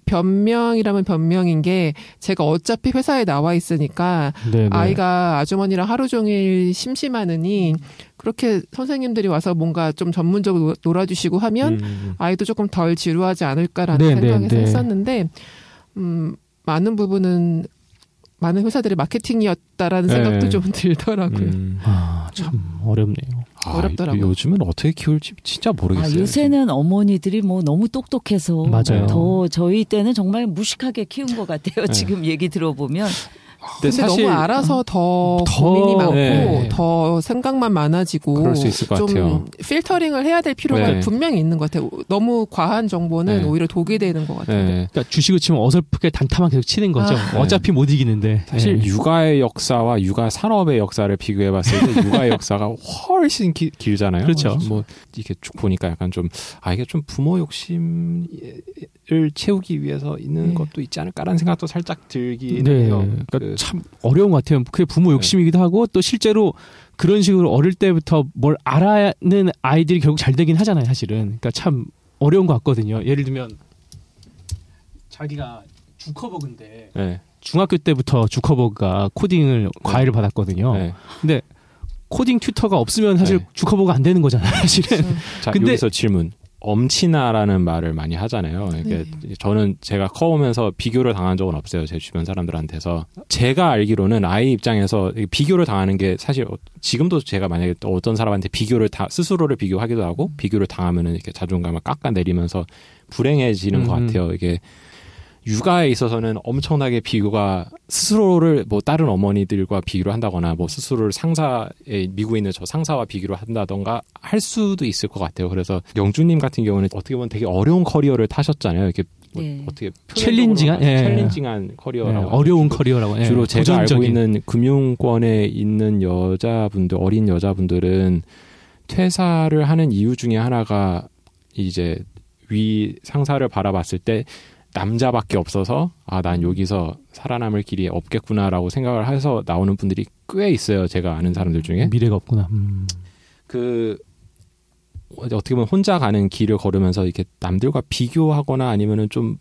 변명이라면 변명인 게 제가 어차피 회사에 나와 있으니까 네네. 아이가 아주머니랑 하루 종일 심심하느니 그렇게 선생님들이 와서 뭔가 좀 전문적으로 놀- 놀아주시고 하면 음, 음. 아이도 조금 덜 지루하지 않을까라는 네, 생각에서 네, 네. 했었는데 음 많은 부분은 많은 회사들의 마케팅이었다라는 네. 생각도 좀 들더라고요. 음. 아, 참 어렵네요. 아, 어렵더라고요. 요즘은 어떻게 키울지 진짜 아, 모르겠어요. 요새는 어머니들이 뭐 너무 똑똑해서 맞아요. 더 저희 때는 정말 무식하게 키운 것 같아요. 네. 지금 얘기 들어보면 근데 근데 사실 너무 알아서 더, 더, 고민이 많고 네. 더 생각만 많아지고 그럴 수 있을 것 좀 같아요. 필터링을 해야 될 필요가 네. 분명히 있는 것 같아요. 너무 과한 정보는 네. 오히려 독이 되는 것 같아요. 네. 그러니까 주식을 치면 어설프게 단타만 계속 치는 거죠. 아. 어차피 못 이기는데. 사실 네. 육아의 역사와 육아 산업의 역사를 비교해봤을 때 육아의 역사가 훨씬 기- 길잖아요. 그렇죠. 뭐 이렇게 쭉 보니까 약간 좀 아 이게 좀 부모 욕심 을 채우기 위해서 있는 네. 것도 있지 않을까라는 생각도 살짝 들긴 네. 해요. 그러니까 그- 참 어려운 것 같아요. 그게 부모 욕심이기도 하고 또 실제로 그런 식으로 어릴 때부터 뭘 알아는 아이들이 결국 잘 되긴 하잖아요, 사실은. 그러니까 참 어려운 것 같거든요. 예를 들면 자기가 주커버그인데 네. 중학교 때부터 주커버그가 코딩을 과외를 받았거든요. 네. 근데 코딩 튜터가 없으면 사실 네. 주커버그가 안 되는 거잖아요, 사실은. 자 근데- 여기서 질문. 엄친아라는 말을 많이 하잖아요. 이게 저는 제가 커오면서 비교를 당한 적은 없어요. 제 주변 사람들한테서 제가 알기로는 아이 입장에서 비교를 당하는 게 사실 어- 지금도 제가 만약에 또 어떤 사람한테 비교를 다 스스로를 비교하기도 하고 비교를 당하면은 이렇게 자존감을 깎아내리면서 불행해지는 것 음. 같아요. 이게 육아에 있어서는 엄청나게 비교가 스스로를 뭐 다른 어머니들과 비교를 한다거나 뭐 스스로를 상사에 미국에 있는 저 상사와 비교를 한다던가 할 수도 있을 것 같아요. 그래서 영주님 같은 경우는 어떻게 보면 되게 어려운 커리어를 타셨잖아요. 이렇게 뭐 네. 어떻게 challenging한? 예. challenging한 네, 커리어라고 어려운 하죠. 커리어라고. 예, 주로 제가 알고 도전적인. 있는 금융권에 있는 여자분들 어린 여자분들은 퇴사를 하는 이유 중에 하나가 이제 위 상사를 바라봤을 때 남자밖에 없어서 아 난 여기서 살아남을 길이 없겠구나라고 생각을 해서 나오는 분들이 꽤 있어요 제가 아는 사람들 중에 미래가 없구나. 음. 그 어떻게 보면 혼자 가는 길을 걸으면서 이렇게 남들과 비교하거나 아니면은 좀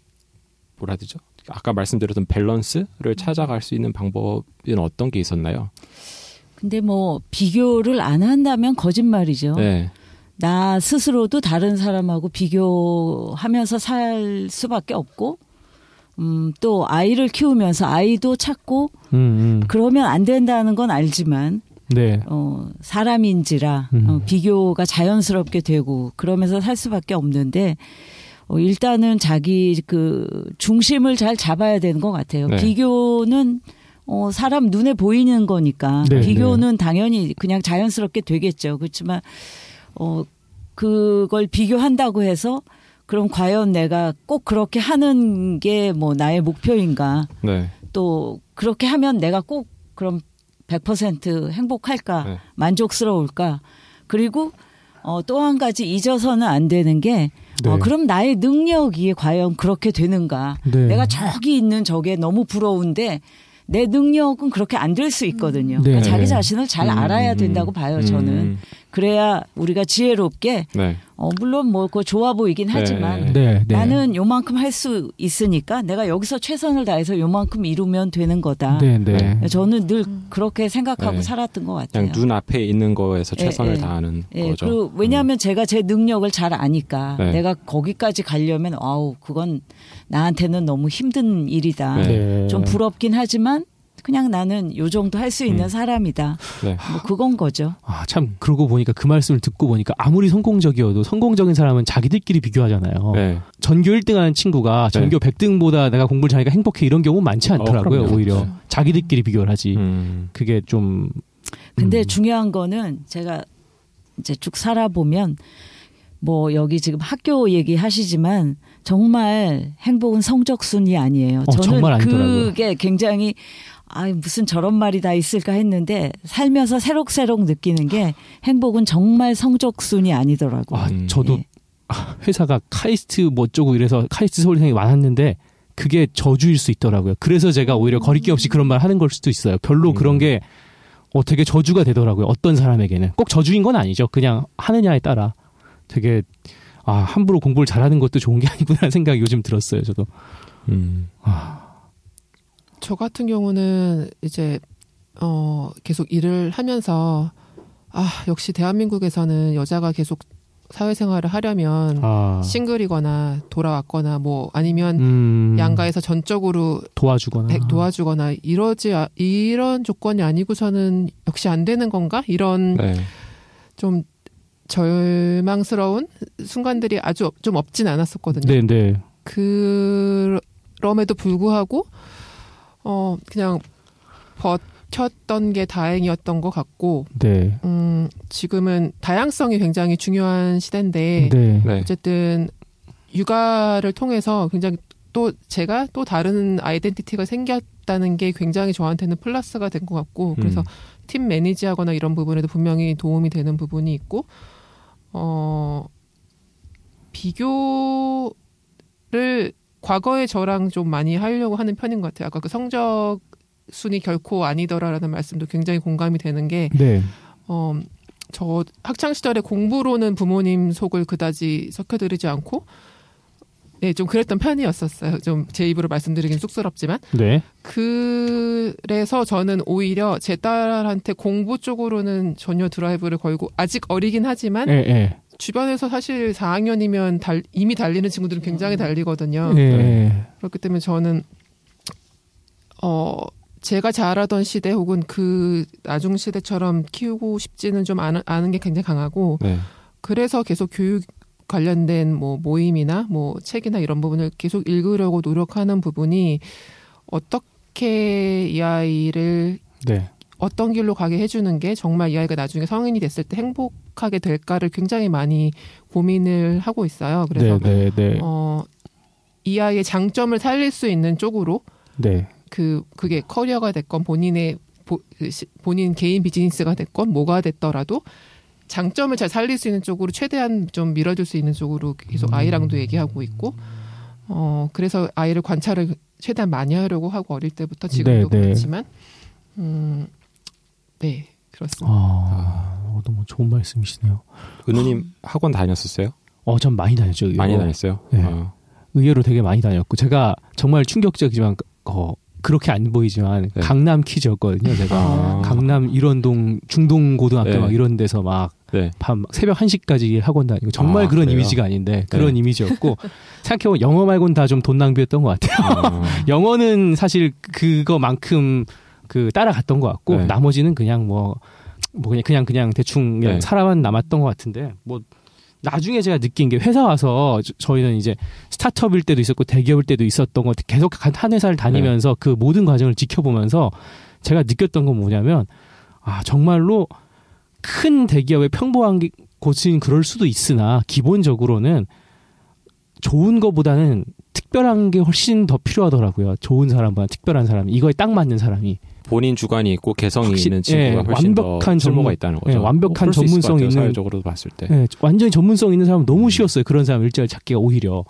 뭐라 해야 되죠? 아까 말씀드렸던 밸런스를 찾아갈 수 있는 방법은 어떤 게 있었나요? 근데 뭐 비교를 안 한다면 거짓말이죠. 네. 나 스스로도 다른 사람하고 비교하면서 살 수밖에 없고, 음, 또 아이를 키우면서 아이도 찾고, 음, 음. 그러면 안 된다는 건 알지만, 네. 어, 사람인지라 음. 어, 비교가 자연스럽게 되고 그러면서 살 수밖에 없는데 어, 일단은 자기 그 중심을 잘 잡아야 되는 것 같아요. 네. 비교는 어, 사람 눈에 보이는 거니까 네, 비교는 당연히 그냥 자연스럽게 되겠죠. 그렇지만 어, 그걸 비교한다고 해서 그럼 과연 내가 꼭 그렇게 하는 게 뭐 나의 목표인가? 네. 또 그렇게 하면 내가 꼭 그럼 100% 행복할까 네. 만족스러울까 그리고 어, 또 한 가지 잊어서는 안 되는 게 네. 어, 그럼 나의 능력이 과연 그렇게 되는가? 네. 내가 저기 있는 저게 너무 부러운데 내 능력은 그렇게 안 될 수 있거든요. 그러니까 네. 자기 자신을 잘 음, 알아야 음, 된다고 봐요. 저는 음, 그래야 우리가 지혜롭게 네. 어, 물론 뭐 그거 좋아 보이긴 네. 하지만 네, 네. 나는 요만큼 할 수 있으니까 내가 여기서 최선을 다해서 요만큼 이루면 되는 거다. 네, 네. 저는 늘 그렇게 생각하고 네. 살았던 것 같아요. 그냥 눈 앞에 있는 거에서 예, 최선을 예. 다하는 예, 거죠. 그리고 왜냐하면 제가 제 능력을 잘 아니까 네. 내가 거기까지 가려면 아우 그건 나한테는 너무 힘든 일이다. 좀 부럽긴 하지만 그냥 나는 요 정도 할 수 있는 음. 사람이다. 네. 뭐 그건 거죠. 아, 참 그러고 보니까 그 말씀을 듣고 보니까 아무리 성공적이어도 성공적인 사람은 자기들끼리 비교하잖아요. 네. 전교 1등하는 친구가 네. 전교 100등보다 내가 공부를 잘하니까 행복해 이런 경우 많지 않더라고요. 어. 오히려 그렇죠. 자기들끼리 비교를 하지. 음, 그게 좀 근데 음. 중요한 거는 제가 이제 쭉 살아보면 뭐 여기 지금 학교 얘기 하시지만 정말 행복은 성적 순이 아니에요. 어, 저는 정말 아니더라고요. 그게 굉장히 아 무슨 저런 말이 다 있을까 했는데 살면서 새록새록 느끼는 게 행복은 정말 성적 순이 아니더라고요. 아, 음. 저도 예. 회사가 카이스트 뭐 어쩌고 이래서 카이스트 서울생이 많았는데 그게 저주일 수 있더라고요. 그래서 제가 오히려 거리낌 없이 그런 말 하는 걸 수도 있어요. 별로 음. 그런 게 어, 되게 저주가 되더라고요. 어떤 사람에게는. 꼭 저주인 건 아니죠. 그냥 하느냐에 따라 되게 아, 함부로 공부를 잘하는 것도 좋은 게 아니구나 생각이 요즘 들었어요. 저도. 음, 저 같은 경우는 이제 어 계속 일을 하면서 아 역시 대한민국에서는 여자가 계속 사회생활을 하려면 아. 싱글이거나 돌아왔거나 뭐 아니면 음, 양가에서 전적으로 도와주거나 백 도와주거나 이러지 아- 이런 조건이 아니고서는 역시 안 되는 건가 이런 네. 좀 절망스러운 순간들이 아주 없- 좀 없진 않았었거든요. 네, 네. 그럼에도 불구하고 어 그냥 버텼던 게 다행이었던 것 같고 네. 음 지금은 다양성이 굉장히 중요한 시대인데 네. 네. 어쨌든 육아를 통해서 굉장히 또 제가 또 다른 아이덴티티가 생겼다는 게 굉장히 저한테는 플러스가 된 것 같고 그래서 음. 팀 매니지하거나 이런 부분에도 분명히 도움이 되는 부분이 있고 어 비교를 과거의 저랑 좀 많이 하려고 하는 편인 것 같아요. 아까 그 성적 순위 결코 아니더라라는 말씀도 굉장히 공감이 되는 게 네. 어, 저 학창 시절에 공부로는 부모님 속을 그다지 섞여드리지 않고 네, 좀 그랬던 편이었었어요. 좀 제 입으로 말씀드리긴 쑥스럽지만 네. 그래서 저는 오히려 제 딸한테 공부 쪽으로는 전혀 드라이브를 걸고 아직 어리긴 하지만 예, 예. 주변에서 사실 4학년이면 달, 이미 달리는 친구들은 굉장히 달리거든요. 예, 예. 그렇기 때문에 저는 어 제가 자라던 시대 혹은 그 나중 시대처럼 키우고 싶지는 좀 아는, 아는 게 굉장히 강하고 네. 그래서 계속 교육 관련된 뭐 모임이나 뭐 책이나 이런 부분을 계속 읽으려고 노력하는 부분이 어떻게 이 아이를 네. 어떤 길로 가게 해주는 게 정말 이 아이가 나중에 성인이 됐을 때 행복하게 될까를 굉장히 많이 고민을 하고 있어요. 그래서 네, 네, 네. 어, 이 아이의 장점을 살릴 수 있는 쪽으로 네. 그 그게 커리어가 됐건 본인의 보- 그 시- 본인 개인 비즈니스가 됐건 뭐가 됐더라도 장점을 잘 살릴 수 있는 쪽으로 최대한 좀 밀어줄 수 있는 쪽으로 계속 아이랑도 얘기하고 있고 어 그래서 아이를 관찰을 최대한 많이 하려고 하고 어릴 때부터 지금도 네, 네. 그렇지만 음 네 그렇습니다. 아, 어, 너무 좋은 말씀이시네요. 은우님 학원 다녔었어요? 어, 전 많이 다녔죠. 의외로. 많이 다녔어요? 네. 어. 의외로 되게 많이 다녔고 제가 정말 충격적이지만 어, 그렇게 안 보이지만 네. 강남 퀴즈였거든요. 제가 아. 강남 일원동 중동고등학교 네. 막 이런 데서 막 네. 밤 새벽 1시까지 학원 다니고 정말 아, 그런 그래요? 이미지가 아닌데 그런 네. 이미지였고 생각해보면 영어 말고는 다좀 돈 낭비였던 것 같아요. 어. 영어는 사실 그거만큼 그 따라갔던 것 같고 네. 나머지는 그냥 뭐, 뭐 그냥 그냥 그냥 대충 그냥 네. 살아만 남았던 것 같은데 뭐 나중에 제가 느낀 게 회사 와서 저- 저희는 이제 스타트업일 때도 있었고 대기업일 때도 있었던 것 계속 한- 한 회사를 다니면서 그 모든 과정을 지켜보면서 제가 느꼈던 건 뭐냐면 아 정말로 큰 대기업의 평범한 게- 곳은 그럴 수도 있으나 기본적으로는 좋은 것보다는 특별한 게 훨씬 더 필요하더라고요. 좋은 사람보다 특별한 사람이 이거에 딱 맞는 사람이 본인 주관이 있고 개성이 확실- 있는 친구가 예, 훨씬 완벽한 전문- 있다는 거죠. 예, 완벽한 뭐 전문성 있는- 사회적으로도 봤을 때. 네, 완전히 전문성 있는 사람은 너무 쉬웠어요. 그런 사람 일자리 찾기가 오히려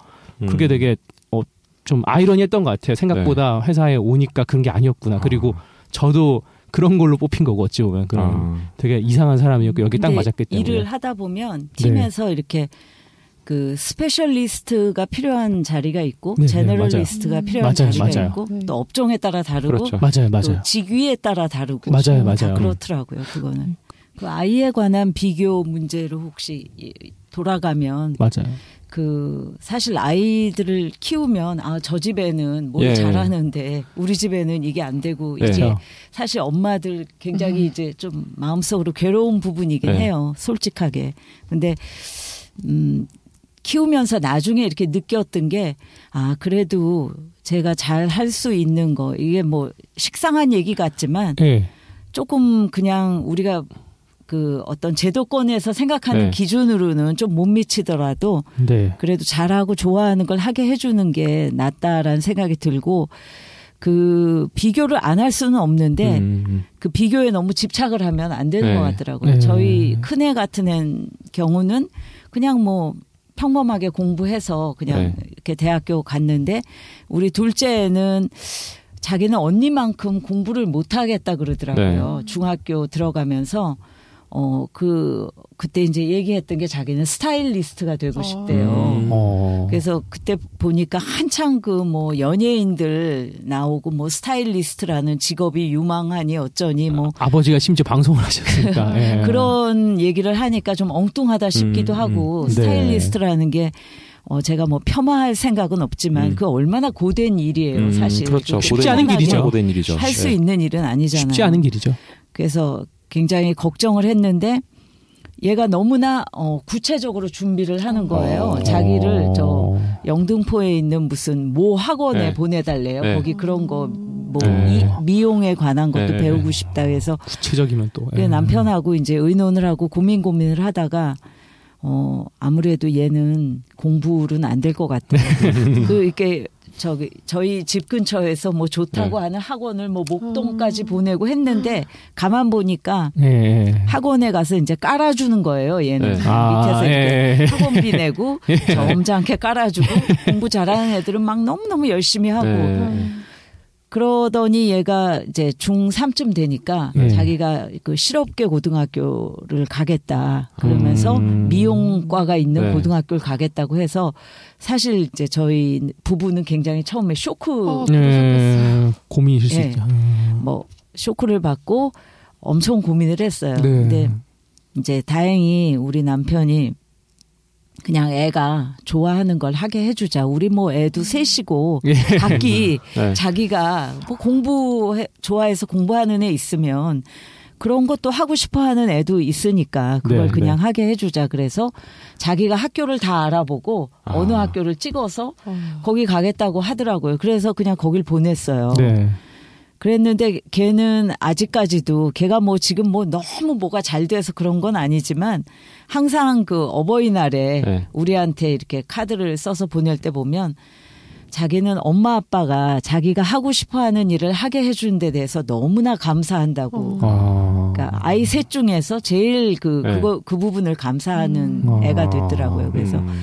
그게 음. 되게 어, 좀 아이러니했던 것 같아요. 생각보다 회사에 오니까 그런 게 아니었구나. 그리고 저도 그런 걸로 뽑힌 거고 어찌 보면 그런 아. 되게 이상한 사람이었고 여기 딱 맞았기 때문에 일을 하다 보면 네. 팀에서 이렇게 그 specialist가 필요한 자리가 있고 네, 네, generalist가 맞아요. 필요한 맞아요, 자리가 맞아요. 있고 네. 또 업종에 따라 다르고 그렇죠. 맞아요, 또 맞아요. 직위에 따라 다르고 맞아요, 다 맞아요. 그렇더라고요. 그거는 그 아이에 관한 비교 문제로 혹시 이- 돌아가면 맞아요. 그 사실 아이들을 키우면 아 저 집에는 뭘 예. 잘하는데 우리 집에는 이게 안 되고 예. 이게 그렇죠. 사실 엄마들 굉장히 이제 좀 마음속으로 괴로운 부분이긴 네. 해요. 솔직하게. 근데 음 키우면서 나중에 이렇게 느꼈던 게 아 그래도 제가 잘 할 수 있는 거 이게 뭐 식상한 얘기 같지만 예. 조금 그냥 우리가 그 어떤 제도권에서 생각하는 네. 기준으로는 좀 못 미치더라도 네. 그래도 잘하고 좋아하는 걸 하게 해주는 게 낫다라는 생각이 들고 그 비교를 안 할 수는 없는데 음. 그 비교에 너무 집착을 하면 안 되는 네. 것 같더라고요. 네. 저희 큰애 같은 애 경우는 그냥 뭐 평범하게 공부해서 그냥 네. 이렇게 대학교 갔는데 우리 둘째는 자기는 언니만큼 공부를 못 하겠다 그러더라고요. 네. 중학교 들어가면서 어 그 그때 이제 얘기했던 게 자기는 스타일리스트가 되고 어. 싶대요. 음. 어. 그래서 그때 보니까 한창 그 뭐 연예인들 나오고 뭐 스타일리스트라는 직업이 유망하니 어쩌니 뭐 아 버지가 심지어 방송을 하셨으니까. 예. 그런 얘기를 하니까 좀 엉뚱하다 싶기도 음, 하고 음. 네. 스타일리스트라는 게 어, 제가 뭐 폄하할 생각은 없지만 음. 그 얼마나 고된 일이에요, 음, 사실. 그렇죠. 쉽지 고된 않은 일이죠. 길이죠. 고된 일이죠. 할수 예. 있는 일은 아니잖아요. 쉽지 않은 길이죠. 그래서 굉장히 걱정을 했는데 얘가 너무나 어, 구체적으로 준비를 하는 거예요. 어. 자기를 저 영등포에 있는 무슨 모 학원에 네. 보내달래요. 네. 거기 그런 거 뭐 네. 미 용에 관한 것도 네. 배우고 싶다 해서 구체적이면 또. 그 예. 남편하고 이제 의논을 하고 고민 고민을 하다가 어 아무래도 얘는 공부는 안 될 것 같아요. 그 이렇게 저기 저희 집 근처에서 뭐 좋다고 네. 하는 학원을 뭐 목동까지 보내고 했는데 가만 보니까 예, 예. 학원에 가서 이제 깔아주는 거예요. 얘는 네. 아, 밑에서 이렇게 예. 학원비 내고 점잖게 깔아주고 공부 잘하는 애들은 막 너무 너무 열심히 하고 네. 그러더니 얘가 이제 중3쯤 되니까 네. 자기가 그 실업계 고등학교를 가겠다. 그러면서 음. 미용과가 있는 네. 고등학교를 가겠다고 해서 사실 이제 저희 부부는 굉장히 처음에 쇼크 어, 예. 고민이실 수 예. 있죠. 음. 뭐 쇼크를 받고 엄청 고민을 했어요. 네. 근데 이제 다행히 우리 남편이 그냥 애가 좋아하는 걸 하게 해주자. 우리 뭐 애도 셋이고 예. 각기 네. 자기가 뭐 공부 좋아해서 공부하는 애 있으면 그런 것도 하고 싶어 하는 애도 있으니까 그걸 네, 그냥 하게 해주자. 그래서 자기가 학교를 다 알아보고 아. 어느 학교를 찍어서 어. 거기 가겠다고 하더라고요. 그래서 그냥 거길 보냈어요. 네. 그랬는데 걔는 아직까지도 걔가 뭐 지금 뭐 너무 뭐가 잘 돼서 그런 건 아니지만 항상 그 어버이날에 네. 우리한테 이렇게 카드를 써서 보낼 때 보면 자기는 엄마 아빠가 자기가 하고 싶어 하는 일을 하게 해준 데 대해서 너무나 감사한다고. 어. 아. 그러니까 아이 셋 중에서 제일 그 네. 그거 그 부분을 감사하는 음. 애가 아. 됐더라고요. 그래서 음.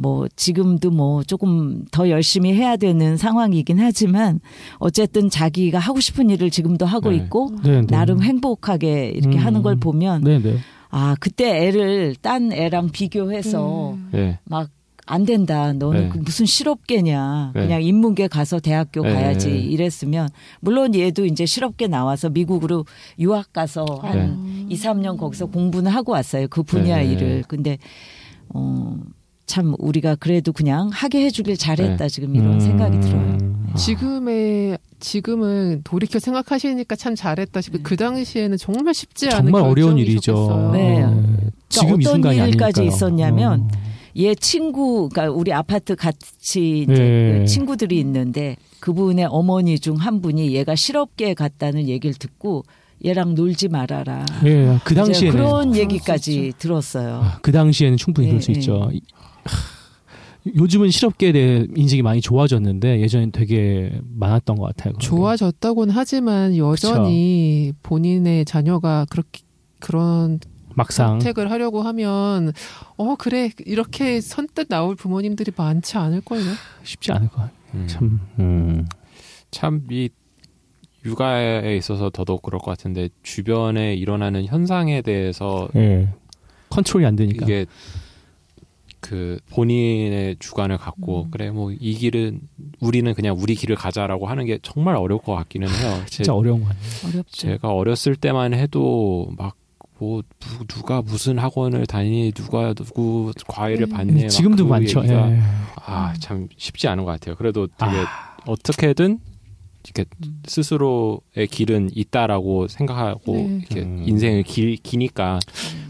뭐 지금도 뭐 조금 더 열심히 해야 되는 상황이긴 하지만 어쨌든 자기가 하고 싶은 일을 지금도 하고 네. 있고 네, 네. 나름 행복하게 이렇게 음. 하는 걸 보면 네, 네. 아 그때 애를 딴 애랑 비교해서 음. 예. 막안 된다. 너는 네. 그 무슨 실업계냐. 네. 그냥 인문계 가서 대학교 네. 가야지 이랬으면 물론 얘도 이제 실업계 나와서 미국으로 유학 가서 한 네. 2, 3년 거기서 공부는 하고 왔어요. 그 분야 네. 일을. 근데 어, 참 우리가 그래도 그냥 하게 해주길 잘했다 지금 이런 음. 생각이 들어요. 지금의 지금은 돌이켜 생각하시니까 참 잘했다 싶고 그 당시에는 정말 쉽지 않은 정말 어려운. 일이죠. 네. 지금 이 어떤 순간이 일까지 아니니까요. 있었냐면 어. 얘 친구, 그러니까 우리 아파트 같이 이제 네. 그 친구들이 있는데 그분의 어머니 중 한 분이 얘가 실업계에 갔다는 얘기를 듣고 얘랑 놀지 말아라. 예, 그 이제 당시에는 그런 얘기까지. 들었어요. 아, 그 당시에는 충분히 예, 그럴 수 예. 있죠. 요즘은 실업계에 대해 인식이 많이 좋아졌는데 예전엔 되게 많았던 것 같아요. 좋아졌다고는 하지만 여전히 본인의 자녀가 그렇게 그런 막상 선택을 하려고 하면 어 그래 이렇게 선뜻 나올 부모님들이 많지 않을걸요. 쉽지 않을 것 같아요. 음. 참, 음. 참이 육아에 있어서 더더욱 그럴 것 같은데 주변에 일어나는 현상에 대해서 예. 컨트롤이 안 되니까. 이게 그 본인의 주관을 갖고 음. 그래 뭐 이 길은 우리는 그냥 우리 길을 가자라고 하는 게 정말 어려울 것 같기는 해요. 제, 진짜 어려운 것 같아요. 어렵죠. 제가 어렸을 때만 해도 막뭐 누가 무슨 학원을 다니니 누가 누구 과외를 음. 받니 막 지금도 그 많죠. 예. 아참 쉽지 않은 것 같아요. 그래도 되게 아, 어떻게든 이렇게 음. 스스로의 길은 있다라고 생각하고 네. 이렇게 음. 인생을 길, 기니까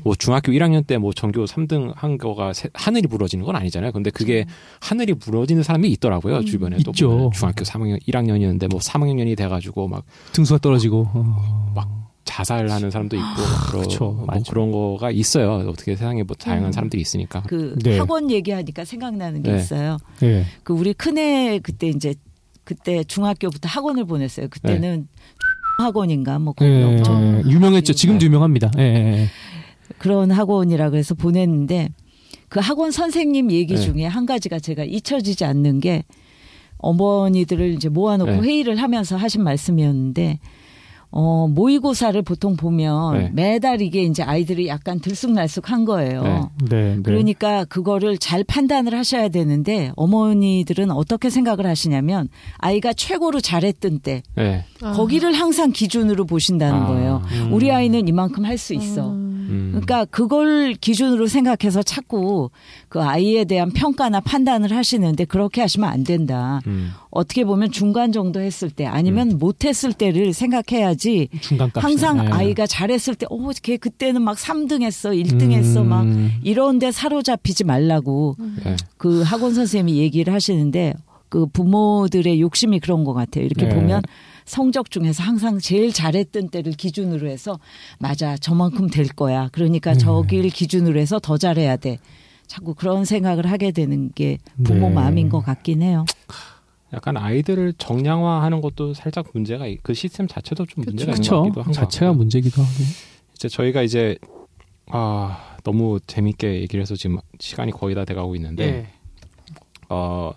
뭐 중학교 1학년 때 뭐 전교 3등 한 거가 세- 하늘이 부러지는 건 아니잖아요. 근데 그게 하늘이 부러지는 사람이 있더라고요. 음. 주변에 또 있죠. 보면 중학교 3학년 1학년이었는데 뭐 3학년이 돼 가지고 막 등수가 떨어지고. 어. 막 자살하는 사람도 있고 막 그런, 그쵸, 뭐. 그런 거가 있어요. 어떻게 세상에 뭐 다양한 음. 사람들이 있으니까. 그 네. 학원 얘기하니까 생각나는 게 네. 있어요. 예. 그 우리 큰애 그때 이제 그때 중학교부터 학원을 보냈어요. 그때는 학원인가 뭐 예. 엄청 유명했죠. 지금도 네. 유명합니다. 예, 예. 그런 학원이라 그래서 보냈는데 그 학원 선생님 얘기 네. 중에 한 가지가 제가 잊혀지지 않는 게 어머니들을 이제 모아놓고 네. 회의를 하면서 하신 말씀이었는데 어 모의고사를 보통 보면 네. 매달 이게 이제 아이들이 약간 들쑥날쑥한 거예요. 네. 네, 네. 그러니까 그거를 잘 판단을 하셔야 되는데 어머니들은 어떻게 생각을 하시냐면 아이가 최고로 잘했던 때 네. 아. 거기를 항상 기준으로 보신다는 아. 거예요. 음. 우리 아이는 이만큼 할 수 있어. 음. 그러니까 그걸 기준으로 생각해서 자꾸 그 아이에 대한 평가나 판단을 하시는데 그렇게 하시면 안 된다. 음. 어떻게 보면 중간 정도 했을 때 아니면 못했을 때를 생각해야지. 항상 예. 아이가 잘했을 때, 어, 걔 그때는 막 3등 했어, 1등 했어, 막 음. 이런 데 사로잡히지 말라고 네. 그 학원 선생님이 얘기를 하시는데 그 부모들의 욕심이 그런 것 같아요. 이렇게 네. 보면 성적 중에서 항상 제일 잘했던 때를 기준으로 해서 맞아 저만큼 될 거야. 그러니까 네. 저길 기준으로 해서 더 잘해야 돼. 자꾸 그런 생각을 하게 되는 게 부모 네. 마음인 것 같긴 해요. 약간 아이들을 정량화하는 것도 살짝 문제가 있- 그 시스템 자체도 좀 문제가 있는 것. 같기도 한것 자체가. 문제기도 하고. 이제 저희가 이제 아 너무 재밌게 얘기를 해서 지금 시간이 거의 다 돼가고 있는데 네. 어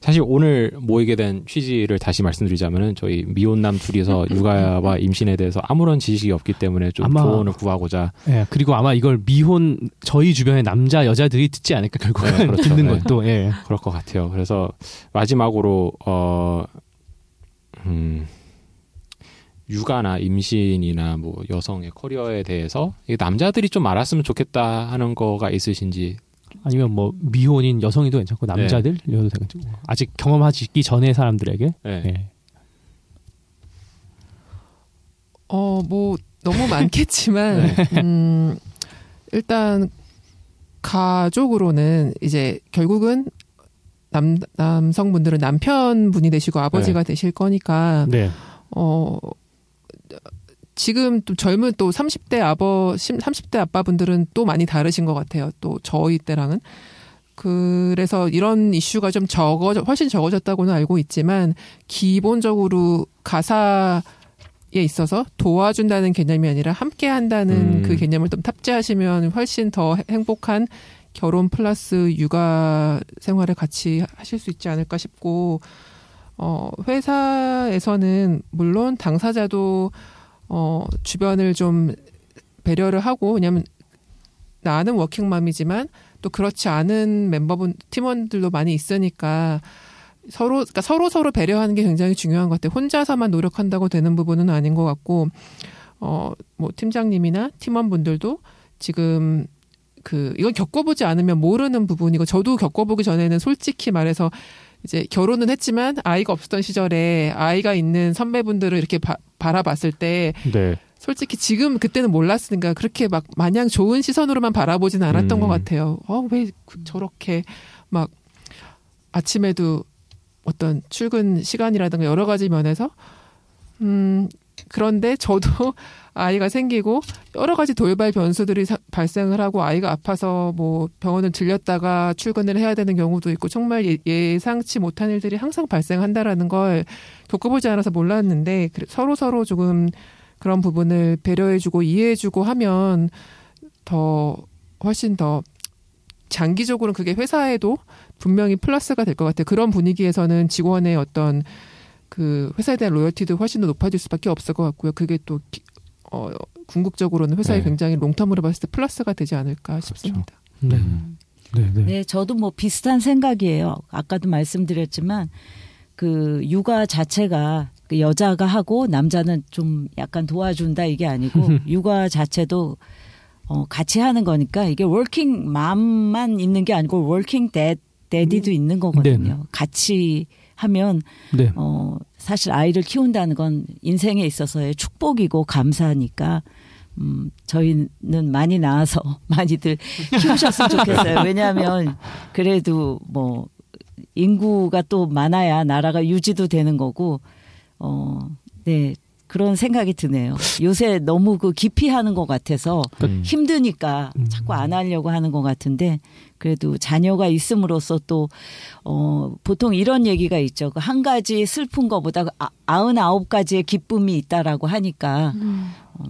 사실 오늘 모이게 된 취지를 다시 말씀드리자면은 저희 미혼남 둘이서 육아와 임신에 대해서 아무런 지식이 없기 때문에 좀 아마- 조언을 구하고자 예, 그리고 아마 이걸 미혼 저희 주변의 남자 여자들이 듣지 않을까 결국은 네, 그렇죠. 듣는 네. 것도 예. 그럴 것 같아요. 그래서 마지막으로 어 음. 육아나 임신이나 뭐 여성의 커리어에 대해서 남자들이 좀 알았으면 좋겠다 하는 거가 있으신지 아니면 뭐 미혼인 여성이도 괜찮고 남자들 여도 되고 아직 경험하기 전에 사람들에게 네. 예. 어, 뭐, 너무 많겠지만, 음, 일단, 가족으로는 이제 결국은 남, 남성분들은 남편분이 되시고 아버지가 되실 거니까, 네. 어, 지금 또 젊은 또 30대 아버, 30대 아빠분들은 또 많이 다르신 것 같아요. 또 저희 때랑은. 그래서 이런 이슈가 좀 적어, 훨씬 적어졌다고는 알고 있지만, 기본적으로 가사에 있어서 도와준다는 개념이 아니라 함께 한다는 음. 그 개념을 좀 탑재하시면 훨씬 더 행복한 결혼 플러스 육아 생활을 같이 하실 수 있지 않을까 싶고, 어, 회사에서는 물론 당사자도 어, 주변을 좀 배려를 하고, 왜냐면 나는 워킹맘이지만 또 그렇지 않은 멤버분, 팀원들도 많이 있으니까 서로, 그러니까 서로 서로 배려하는 게 굉장히 중요한 것 같아요. 혼자서만 노력한다고 되는 부분은 아닌 것 같고, 어, 뭐 팀장님이나 팀원분들도 지금 그, 이건 겪어보지 않으면 모르는 부분이고, 저도 겪어보기 전에는 솔직히 말해서 이제 결혼은 했지만 아이가 없었던 시절에 아이가 있는 선배분들을 이렇게 바, 바라봤을 때 네. 솔직히 지금 그때는 몰랐으니까 그렇게 막 마냥 좋은 시선으로만 바라보진 않았던 음. 것 같아요. 어, 왜 그- 저렇게 막 아침에도 어떤 출근 시간이라든가 여러 가지 면에서 음 그런데 저도 아이가 생기고 여러 가지 돌발 변수들이 사- 발생을 하고 아이가 아파서 뭐 병원을 들렸다가 출근을 해야 되는 경우도 있고 정말 예, 예상치 못한 일들이 항상 발생한다라는 걸 겪어보지 않아서 몰랐는데 서로 서로 조금 그런 부분을 배려해주고 이해해주고 하면 더 훨씬 더 장기적으로는 그게 회사에도 분명히 플러스가 될 것 같아요. 그런 분위기에서는 직원의 어떤 그 회사에 대한 로열티도 훨씬 더 높아질 수밖에 없을 것 같고요. 그게 또 기- 어, 궁극적으로는 회사에 네. 굉장히 롱텀으로 봤을 때 플러스가 되지 않을까 싶습니다. 네. 음. 네, 네. 네, 저도 뭐 비슷한 생각이에요. 아까도 말씀드렸지만 그 육아 자체가 그 여자가 하고 남자는 좀 약간 도와준다 이게 아니고 육아 자체도 어 같이 하는 거니까 이게 워킹 맘만 있는 게 아니고 working da- daddy도 있는 거거든요. 같이 하면 네. 어 사실 아이를 키운다는 건 인생에 있어서의 축복이고 감사하니까 음 저희는 많이 나와서 많이들 키우셨으면 좋겠어요. 왜냐하면 그래도 뭐 인구가 또 많아야 나라가 유지도 되는 거고 어 네 그런 생각이 드네요. 요새 너무 그 깊이 하는 것 같아서 음. 힘드니까 음. 자꾸 안 하려고 하는 것 같은데 그래도 자녀가 있음으로써 또 어, 보통 이런 얘기가 있죠. 그 한 가지 슬픈 것보다 아, 아흔아홉 가지의 기쁨이 있다라고 하니까 어,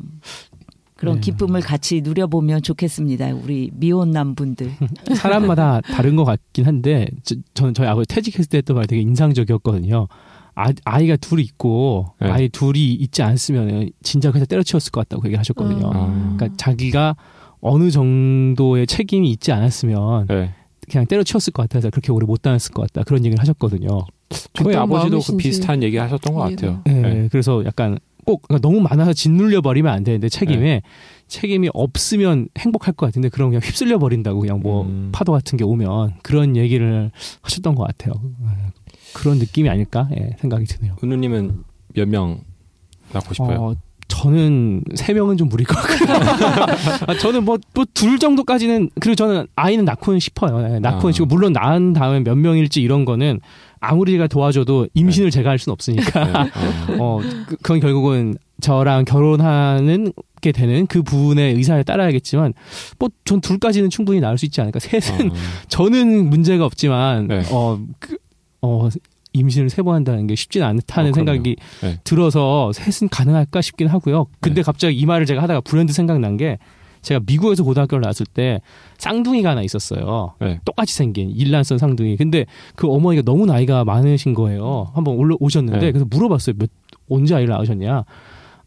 그런 네. 기쁨을 같이 누려보면 좋겠습니다. 우리 미혼남 분들. 사람마다 다른 것 같긴 한데 저, 저는 저희 아버지 퇴직했을 때 했던 말이 되게 인상적이었거든요. 아, 아이가 둘이 있고 네. 아이 둘이 있지 않았으면 진짜 그냥 때려치웠을 것 같다고 얘기를 하셨거든요. 아. 그러니까 자기가 어느 정도의 책임이 있지 않았으면 네. 그냥 때려치웠을 것 같아서 그렇게 오래 못 다녔을 것 같다 그런 얘기를 하셨거든요. 저희 아버지도 그 비슷한 얘기 하셨던 것 같아요. 네, 네. 그래서 약간 꼭 그러니까 너무 많아서 짓눌려 버리면 안 되는데 책임에 책임이 없으면 행복할 것 같은데 그럼 그냥 휩쓸려 버린다고 그냥 뭐 음. 파도 같은 게 오면 그런 얘기를 하셨던 것 같아요. 네, 그런 느낌이 아닐까 예, 생각이 드네요. 은우님은 몇 명 낳고 싶어요? 어, 저는 세 명은 좀 무리일 것 같고요. 아, 저는 뭐 또 둘 정도까지는 그리고 저는 아이는 낳고는 싶어요. 네, 낳고는 아. 싶고 물론 낳은 다음에 몇 명일지 이런 거는 아무리 제가 도와줘도 임신을 제가 할 수는 없으니까 네. 어. 어, 그, 그건 결국은 저랑 결혼하는 게 되는 그 부분의 의사에 따라야겠지만, 뭐, 전 둘까지는 충분히 나을 수 있지 않을까. 셋은, 어. 저는 문제가 없지만, 네. 어, 그, 어, 임신을 세 번 한다는 게 쉽지는 않다는 어. 생각이 네. 들어서 셋은 가능할까 싶긴 하고요. 근데 네. 갑자기 이 말을 제가 하다가 불현듯 생각난 게, 제가 미국에서 고등학교를 나왔을 때 쌍둥이가 하나 있었어요. 네. 똑같이 생긴 일란성 쌍둥이. 근데 그 어머니가 너무 나이가 많으신 거예요. 한번 올라 오셨는데 네. 그래서 물어봤어요. 몇 언제 아이를 낳으셨냐?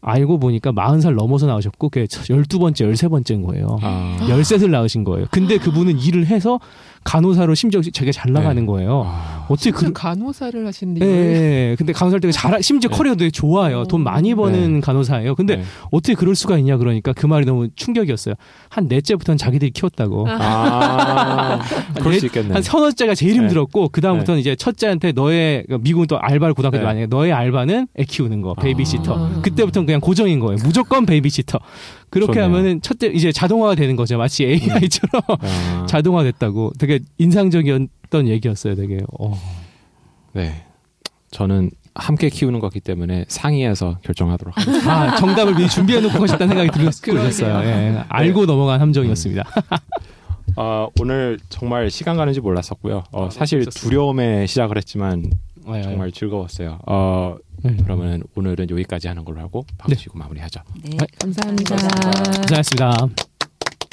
알고 보니까 40살 넘어서 나오셨고 그게 12번째, 13번째인 거예요. 아. 13을 낳으신 거예요. 근데 그분은 일을 해서 간호사로 심지어 되게 잘 나가는 네. 거예요. 아. 어떻게 그그 간호사를 하시는데 예, 이걸 예, 예. 근데 간호사일 때 잘, 심지어 네. 커리어도 되게 좋아요. 돈 많이 버는 간호사예요. 근데 네. 어떻게 그럴 수가 있냐 그러니까 그 말이 너무 충격이었어요. 한 넷째부터는 자기들이 키웠다고. 아. 그럴 수 있겠네. 한 서너째가 제일 네. 힘들었고 그 다음부터는 이제 첫째한테 너의 그러니까 미국은 또 알바를 고등학교 때 네. 많이 해. 너의 알바는 애 키우는 거 베이비시터. 아. 그때부터는 그냥 고정인 거예요. 무조건 베이비시터. 그렇게 좋네요. 하면은 첫째 이제 자동화가 되는 거죠. 마치 AI처럼 아. 자동화 됐다고. 되게 인상적이었던 얘기였어요. 되게. 어. 네. 저는 함께 키우는 거기 때문에 상의해서 결정하도록 하겠습니다. 아 정답을 미리 준비해 놓고 하셨다는 생각이 들었-. 들었어요. 예. 알고 넘어간 함정이었습니다. 어, 오늘 정말 시간 가는지 몰랐었고요. 어, 사실 재밌었어요. 두려움에 시작을 했지만 예, 예. 정말 즐거웠어요. 어, 네. 그러면 오늘은 여기까지 하는 걸로 하고 박수 치고 마무리하죠. 네. 감사합니다. 고생하셨습니다.